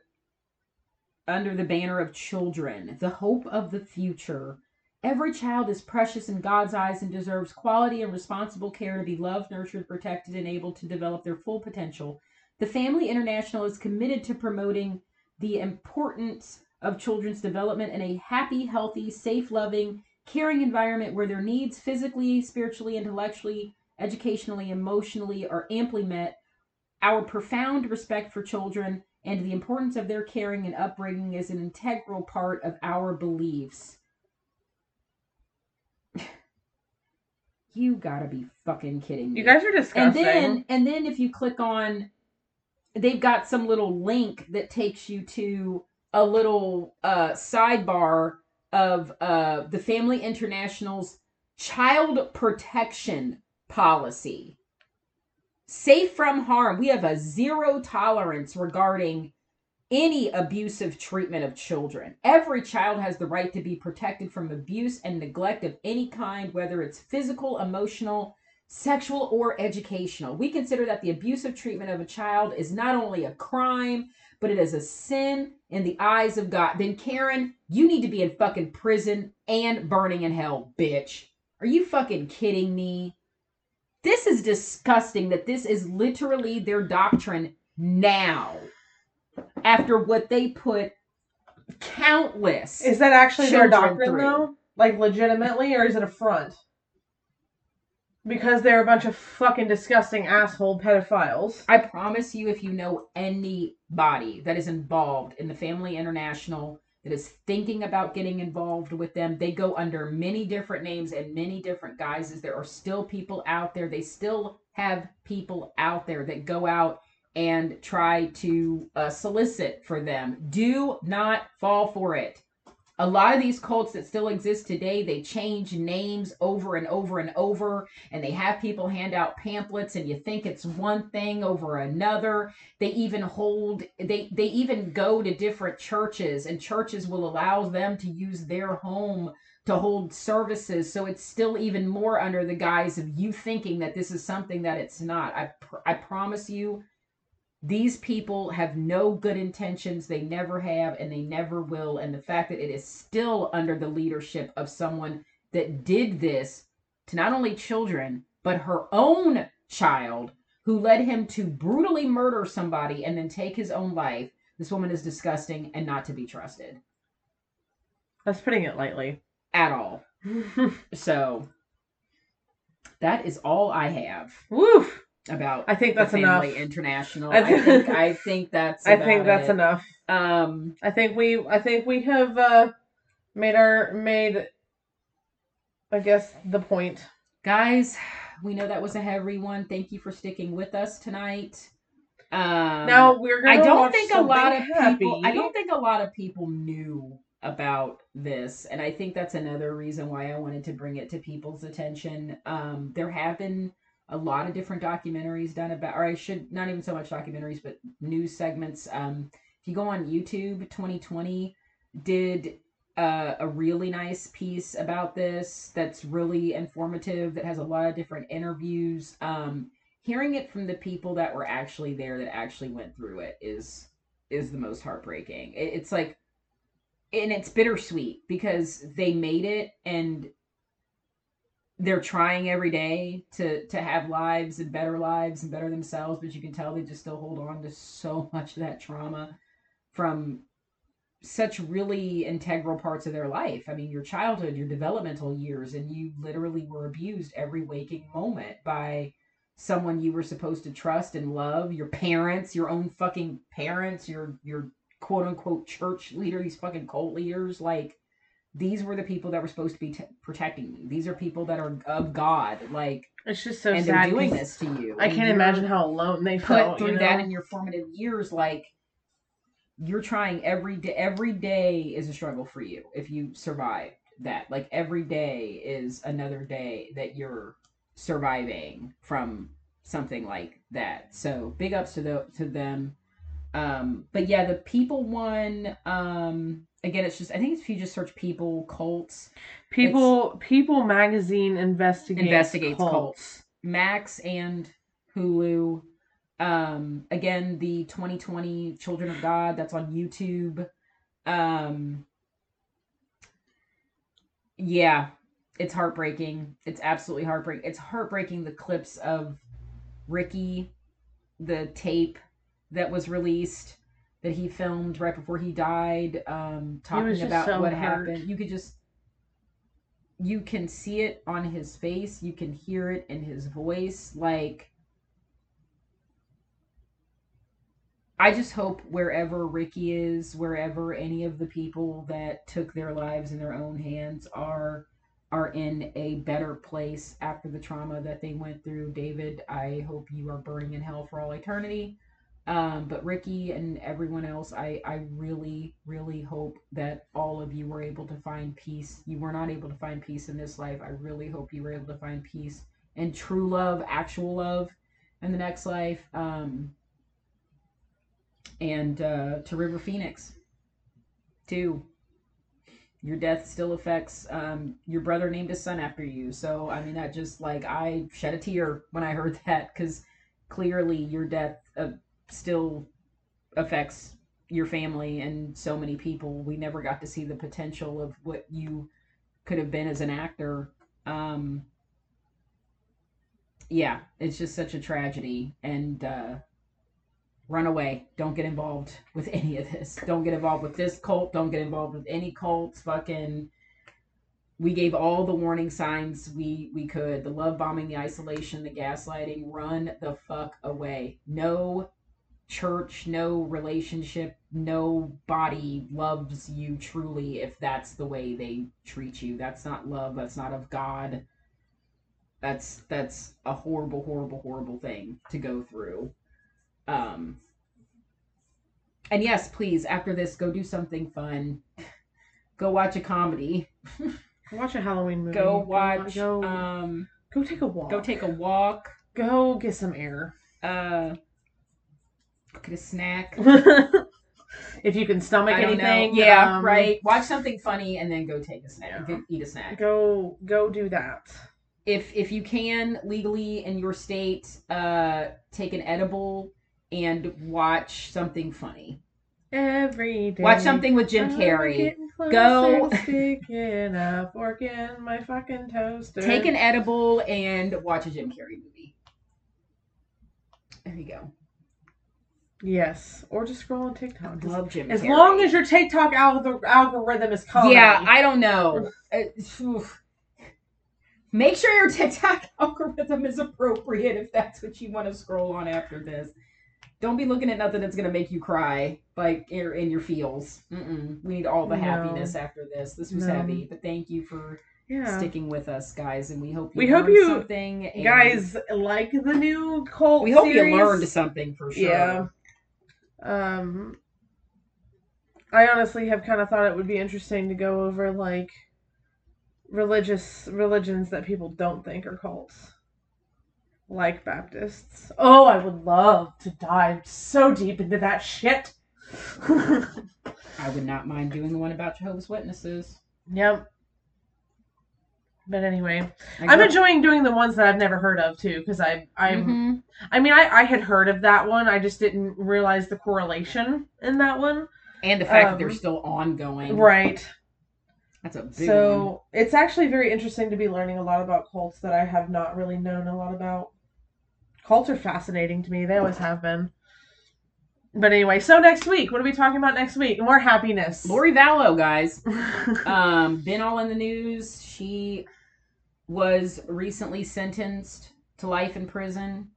Speaker 1: under the banner of children, the hope of the future. Every child is precious in God's eyes and deserves quality and responsible care to be loved, nurtured, protected, and able to develop their full potential. The Family International is committed to promoting the importance of children's development in a happy, healthy, safe, loving, caring environment where their needs physically, spiritually, intellectually, educationally, emotionally are amply met. Our profound respect for children and the importance of their caring and upbringing is an integral part of our beliefs. (sighs) you gotta be fucking kidding me.
Speaker 2: You guys are disgusting.
Speaker 1: and then and then if you click on they've got some little link that takes you to a little uh sidebar of uh the Family International's child protection policy. Safe from harm. We have a zero tolerance regarding any abusive treatment of children. Every child has the right to be protected from abuse and neglect of any kind, whether it's physical, emotional, sexual, or educational. We consider that the abusive treatment of a child is not only a crime, but it is a sin in the eyes of God. Then, Karen, you need to be in fucking prison and burning in hell, bitch. Are you fucking kidding me? This is disgusting that this is literally their doctrine now after what they put countless.
Speaker 2: Is that actually their doctrine
Speaker 1: through.
Speaker 2: though? Like legitimately, or is it a front? Because they're a bunch of fucking disgusting asshole pedophiles.
Speaker 1: I promise you, if you know anybody that is involved in the Family International, that is thinking about getting involved with them, they go under many different names and many different guises. There are still people out there. They still have people out there that go out and try to uh, solicit for them. Do not fall for it. A lot of these cults that still exist today, they change names over and over and over, and they have people hand out pamphlets, and you think it's one thing over another. They even hold they they even go to different churches, and churches will allow them to use their home to hold services. So it's still even more under the guise of you thinking that this is something that it's not. I pr- I promise you, these people have no good intentions. They never have, and they never will. And the fact that it is still under the leadership of someone that did this to not only children, but her own child, who led him to brutally murder somebody and then take his own life. This woman is disgusting and not to be trusted
Speaker 2: That's putting it lightly.
Speaker 1: at all. (laughs) So that is all I have
Speaker 2: Woof.
Speaker 1: About
Speaker 2: I think that's enough.
Speaker 1: International.
Speaker 2: I
Speaker 1: think I think that's
Speaker 2: I think that's
Speaker 1: it.
Speaker 2: enough.
Speaker 1: Um
Speaker 2: I think we I think we have uh made our made I guess the point.
Speaker 1: guys, we know that was a heavy one. Thank you for sticking with us tonight. Um
Speaker 2: now we're gonna
Speaker 1: I don't think a lot of
Speaker 2: something
Speaker 1: people I don't think a lot of people knew about this and I think that's another reason why I wanted to bring it to people's attention. Um there have been a lot of different documentaries done about or I should not even so much documentaries but news segments. Um if you go on YouTube 2020 did uh, a really nice piece about this that's really informative that has a lot of different interviews um hearing it from the people that were actually there that actually went through it is is the most heartbreaking it, it's like and it's bittersweet because they made it and they're trying every day to to have lives and better lives and better themselves but you can tell they just still hold on to so (laughs) much of that trauma from such really integral parts of their life. I mean, your childhood, your developmental years, and you literally were abused every waking moment by someone you were supposed to trust and love, your parents, your own fucking parents, your your quote unquote church leader, these fucking cult leaders, like these were the people that were supposed to be t- protecting you. These are people that are of God, like,
Speaker 2: It's just so
Speaker 1: and
Speaker 2: sad.
Speaker 1: they're doing this to you.
Speaker 2: I can't imagine how alone they
Speaker 1: put
Speaker 2: felt.
Speaker 1: through
Speaker 2: you
Speaker 1: that in your formative years like you're trying every day every day is a struggle for you if you survived that like every day is another day that you're surviving from something like that so big ups to the to them um but yeah the people one um again it's just i think if you just search people cults
Speaker 2: People People magazine investigates
Speaker 1: Investigates
Speaker 2: cults.
Speaker 1: cults. Max and Hulu. Um, again, the 2020 Children of God that's on YouTube. Um, yeah, it's heartbreaking. It's absolutely heartbreaking. It's heartbreaking the clips of Ricky, the tape that was released that he filmed right before he died, um, talking
Speaker 2: just
Speaker 1: about
Speaker 2: so
Speaker 1: what
Speaker 2: hurt.
Speaker 1: happened. You could just you can see it on his face, you can hear it in his voice. Like, I just hope wherever Ricky is, wherever any of the people that took their lives in their own hands are, are in a better place after the trauma that they went through. David, I hope you are burning in hell for all eternity. Um, but Ricky and everyone else, I, I really, really hope that all of you were able to find peace. You were not able to find peace in this life. I really hope you were able to find peace and true love, actual love in the next life. Um, and uh, to River Phoenix, too. Your death still affects um, your brother named his son after you. So, I mean, that just like I shed a tear when I heard (laughs) that because clearly your death uh, still affects your family and so many people. We never got to see the potential of what you could have been as an actor. Um, yeah, it's just such a tragedy. And uh, run away. Don't get involved with (laughs) any of this. Don't get involved with this cult. Don't get involved with any cults. Fucking. We gave all the warning signs we we could. The love bombing, the isolation, the gaslighting. Run the fuck away. No church, no relationship, nobody loves you truly if that's the way they treat you. That's not love. That's not of God. That's that's a horrible, horrible, horrible thing to go through. Um and yes, please, after this, go do something fun. Go watch a comedy. (laughs)
Speaker 2: Watch a Halloween movie.
Speaker 1: Go watch
Speaker 2: Go,
Speaker 1: um
Speaker 2: go take a walk.
Speaker 1: go take a walk.
Speaker 2: Go get some air.
Speaker 1: Uh get a snack. (laughs)
Speaker 2: if you can stomach
Speaker 1: I know.
Speaker 2: anything.
Speaker 1: Yeah,
Speaker 2: um,
Speaker 1: right. Watch something funny and then go take a snack.
Speaker 2: Yeah.
Speaker 1: Go eat a snack.
Speaker 2: Go go do that.
Speaker 1: If if you can legally in your state, uh, take an edible and watch something funny.
Speaker 2: Every day.
Speaker 1: Watch something with Jim Carrey. Go- (laughs)
Speaker 2: sticking a fork in my fucking toaster.
Speaker 1: Take an edible and watch a Jim Carrey movie. There you go.
Speaker 2: Yes, or just scroll on TikTok.
Speaker 1: I love Jim
Speaker 2: As
Speaker 1: Carrey.
Speaker 2: long as your TikTok algor- algorithm is comedy.
Speaker 1: Yeah, I don't know. Make sure your TikTok (laughs) algorithm is appropriate if that's what you want to scroll on after this. Don't be looking at nothing that's gonna make you cry, like in in your feels. Mm-mm. We need all the
Speaker 2: No.
Speaker 1: happiness after this. This was
Speaker 2: No.
Speaker 1: heavy, but thank you for
Speaker 2: yeah.
Speaker 1: sticking with us, guys, and we hope you
Speaker 2: We hope you-
Speaker 1: something.
Speaker 2: Guys, like the new cult.
Speaker 1: we hope
Speaker 2: series.
Speaker 1: you learned something for sure.
Speaker 2: Yeah. Um, I honestly have kind of thought it would be interesting to go over like religious religions that people don't think are cults, like Baptists. Oh, I would love to dive so deep into that shit. (laughs)
Speaker 1: I would not mind doing the one about Jehovah's Witnesses.
Speaker 2: yep. But anyway,
Speaker 1: I
Speaker 2: I'm enjoying doing the ones that I've never heard of too, because I I'm
Speaker 1: Mhm.
Speaker 2: I mean I I had heard of that one, I just didn't realize the correlation in that one.
Speaker 1: and the fact that they're
Speaker 2: um,
Speaker 1: still ongoing.
Speaker 2: Right.
Speaker 1: That's a big one.
Speaker 2: So it's actually very interesting to be learning a lot about cults that I have not really known a lot about. Cults are fascinating to me. They always have been. But anyway, so next week, what are we talking about next week? More happiness.
Speaker 1: Lori Vallow, guys. (laughs) um, been all in the news. She was recently sentenced to life in prison.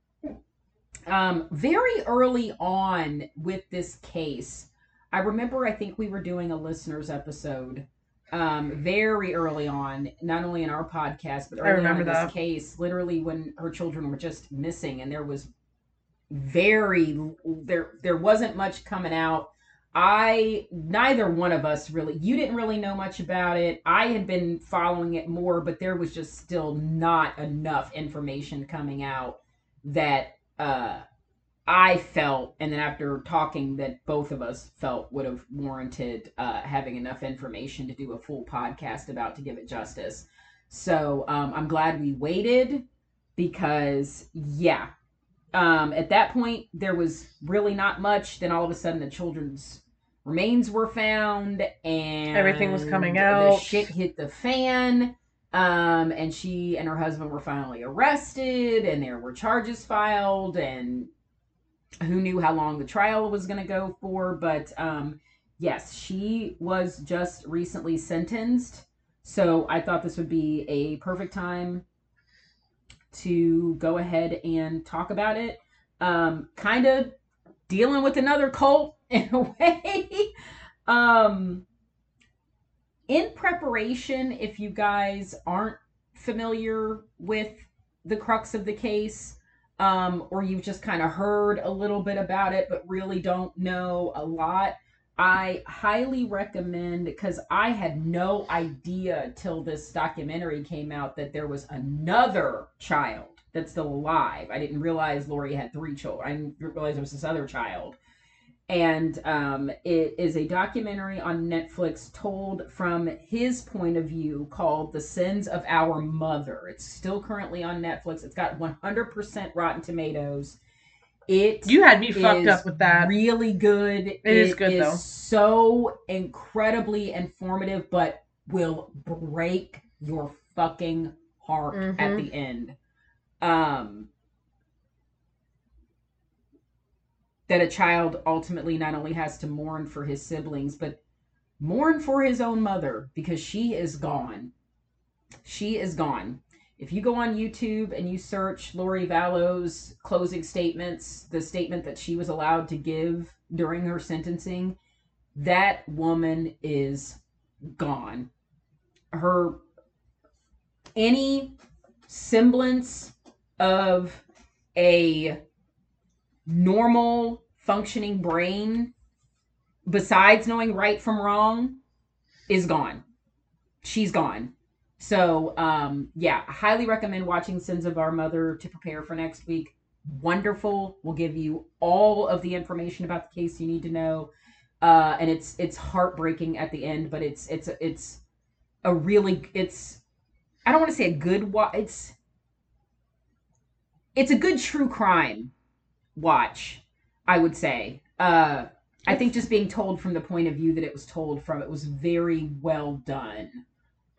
Speaker 1: Um, very early on with this case, I remember I think we were doing a listeners episode um, very early on, not only in our podcast, but
Speaker 2: I
Speaker 1: early
Speaker 2: remember
Speaker 1: on in this case, literally when her children were just missing and there was very there there wasn't much coming out I neither one of us really you didn't really know much about it. I had been following it more, but there was just still not enough information coming out that uh I felt and then after talking that both of us felt would have warranted uh having enough information to do a full podcast about to give it justice. So um I'm glad we waited because yeah. Um at that point there was really not much. Then all of a sudden the children's remains were found and
Speaker 2: Everything was coming
Speaker 1: the
Speaker 2: out.
Speaker 1: shit hit the fan um and she and her husband were finally arrested and there were charges filed and who knew how long the trial was going to go for but um yes she was just recently sentenced so i thought this would be a perfect time to go ahead and talk about it. Um kind of dealing with another cult (laughs) in a way. Um in preparation if you guys aren't familiar with the crux of the case um, or you've just kind of heard a little bit about it but really don't know a lot, I highly recommend because I had no idea till this documentary came out that there was another child that's still alive. I didn't realize Lori had three children. I didn't realize there was this other child. And um, it is a documentary on Netflix told from his point of view called The Sins of Our Mother. It's still currently on Netflix. It's got 100% Rotten Tomatoes. It
Speaker 2: You had me fucked up with that.
Speaker 1: Really good. It
Speaker 2: is good, though.
Speaker 1: So incredibly informative, but will break your fucking heart at
Speaker 2: Mhm.
Speaker 1: the end. Um, that a child ultimately not only has to mourn for his siblings, but mourn for his own mother because she is gone. She is gone. If you go on YouTube and you search Lori Vallow's closing statements, the statement that she was allowed to give during her sentencing, that woman is gone. Her any semblance of a normal functioning brain besides knowing right from wrong is gone she's gone so um yeah I highly recommend watching sins of our mother to prepare for next week. Wonderful. We'll give you all of the information about the case you need to know. Uh and it's it's heartbreaking at the end but it's it's it's a really it's i don't want to say a good wa- it's it's a good true crime watch i would say. Uh i think just being told from the point of view that it was told from it was very well done.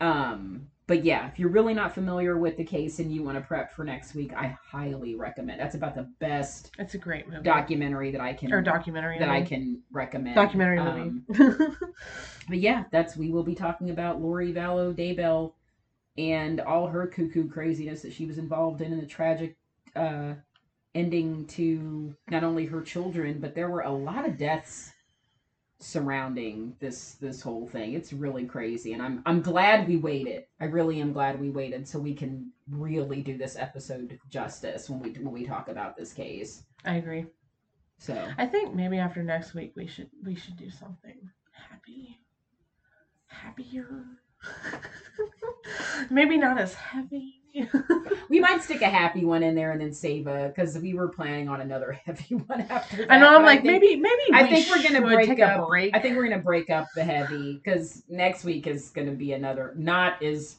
Speaker 1: Um but yeah if you're really not familiar with the case and you want to prep for next week i highly recommend that's about the best
Speaker 2: That's a great movie.
Speaker 1: documentary that i can
Speaker 2: or documentary.
Speaker 1: that i can recommend
Speaker 2: Documentary
Speaker 1: Um,
Speaker 2: movie. (laughs)
Speaker 1: but yeah, that's we will be talking about Lori Vallow Daybell and all her cuckoo craziness that she was involved in and the tragic uh, ending to not only her children, but there were a lot of deaths surrounding this this whole thing. It's really crazy, and I'm I'm glad we waited. I really am glad we waited so we can really do this episode justice when we when we talk about this case.
Speaker 2: I agree.
Speaker 1: So
Speaker 2: I think maybe after next week we should we should do something happy, happier. (laughs) maybe not as heavy. (laughs)
Speaker 1: we might stick a happy one in there and then save a because we were planning on another (laughs) heavy one after that.
Speaker 2: I know. I'm like
Speaker 1: think-
Speaker 2: maybe maybe
Speaker 1: I think we're gonna break up-
Speaker 2: a break.
Speaker 1: I think we're gonna break up the heavy because next week is gonna be another not as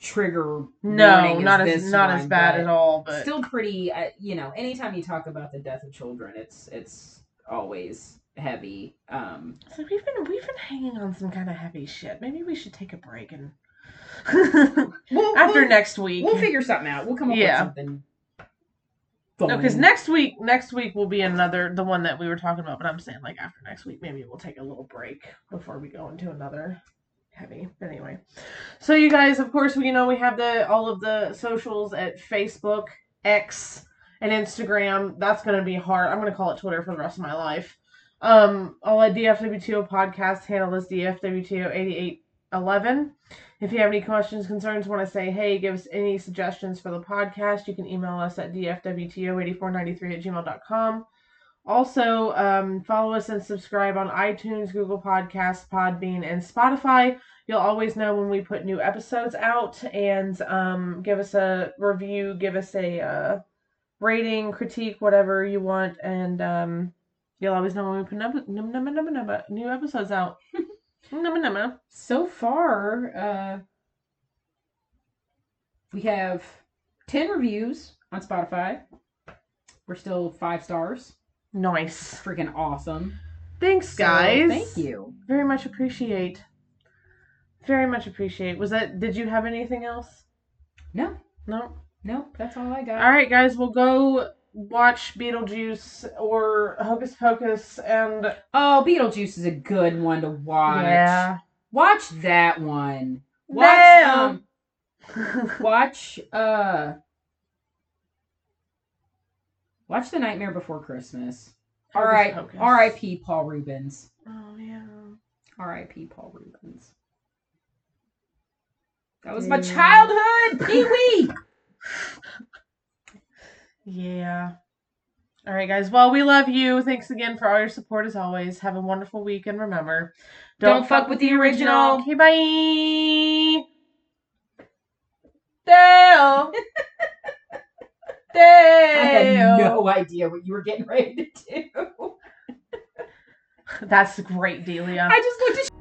Speaker 1: trigger
Speaker 2: no, not
Speaker 1: as
Speaker 2: as not
Speaker 1: one,
Speaker 2: as bad at all. But
Speaker 1: Still pretty. Uh, you know, anytime you talk about the death of children, it's it's always heavy. Um,
Speaker 2: like we've been we've been hanging on some kind of heavy shit. Maybe we should take a break and
Speaker 1: we'll, (laughs)
Speaker 2: after
Speaker 1: we'll,
Speaker 2: next week.
Speaker 1: we'll figure something out. We'll come up
Speaker 2: Yeah.
Speaker 1: with something.
Speaker 2: No, because next week, next week will be another the one that we were talking about. But I'm saying like after next week, maybe we'll take a little break before we go into another heavy. But anyway, so you guys, of course, we you know we have the all of the socials at Facebook, X, and Instagram. That's gonna be hard. I'm gonna call it Twitter for the rest of my life. Um, all at DFWTO podcast handle is DFWTO8811. If you have any questions, concerns, want to say hey, give us any suggestions for the podcast, you can email us at dfwto8493 at gmail.com. Also, um, follow us and subscribe on iTunes, Google Podcasts, Podbean, and Spotify. You'll always know when we put new episodes out and um, give us a review, give us a uh, rating, critique, whatever you want, and um, you'll always know when we put new episodes out.
Speaker 1: So far, uh, we have 10 reviews on Spotify. We're still five stars.
Speaker 2: Nice.
Speaker 1: Freaking awesome.
Speaker 2: Thanks,
Speaker 1: So,
Speaker 2: guys.
Speaker 1: thank you.
Speaker 2: Very much appreciate. Very much appreciate. Was that? Did you have anything else?
Speaker 1: No,
Speaker 2: No.
Speaker 1: no, that's all I got.
Speaker 2: All right, guys. We'll go watch Beetlejuice or Hocus Pocus and
Speaker 1: Oh, Beetlejuice is a good one to watch.
Speaker 2: yeah.
Speaker 1: Watch that one. Watch, um, watch, uh, watch The Nightmare Before Christmas. All right. R.I.P. Paul Reubens.
Speaker 2: Oh yeah.
Speaker 1: R.I.P. Paul Reubens. That was my childhood, (laughs) Pee Wee.
Speaker 2: Yeah. All right, guys. Well, we love you. Thanks again for all your support as always. Have a wonderful week, and remember,
Speaker 1: Don't fuck with the original.
Speaker 2: Okay, bye. (laughs) Dale. (laughs) Dale.
Speaker 1: I had no idea what you were getting ready to do. (laughs)
Speaker 2: That's great, Delia.
Speaker 1: I just looked at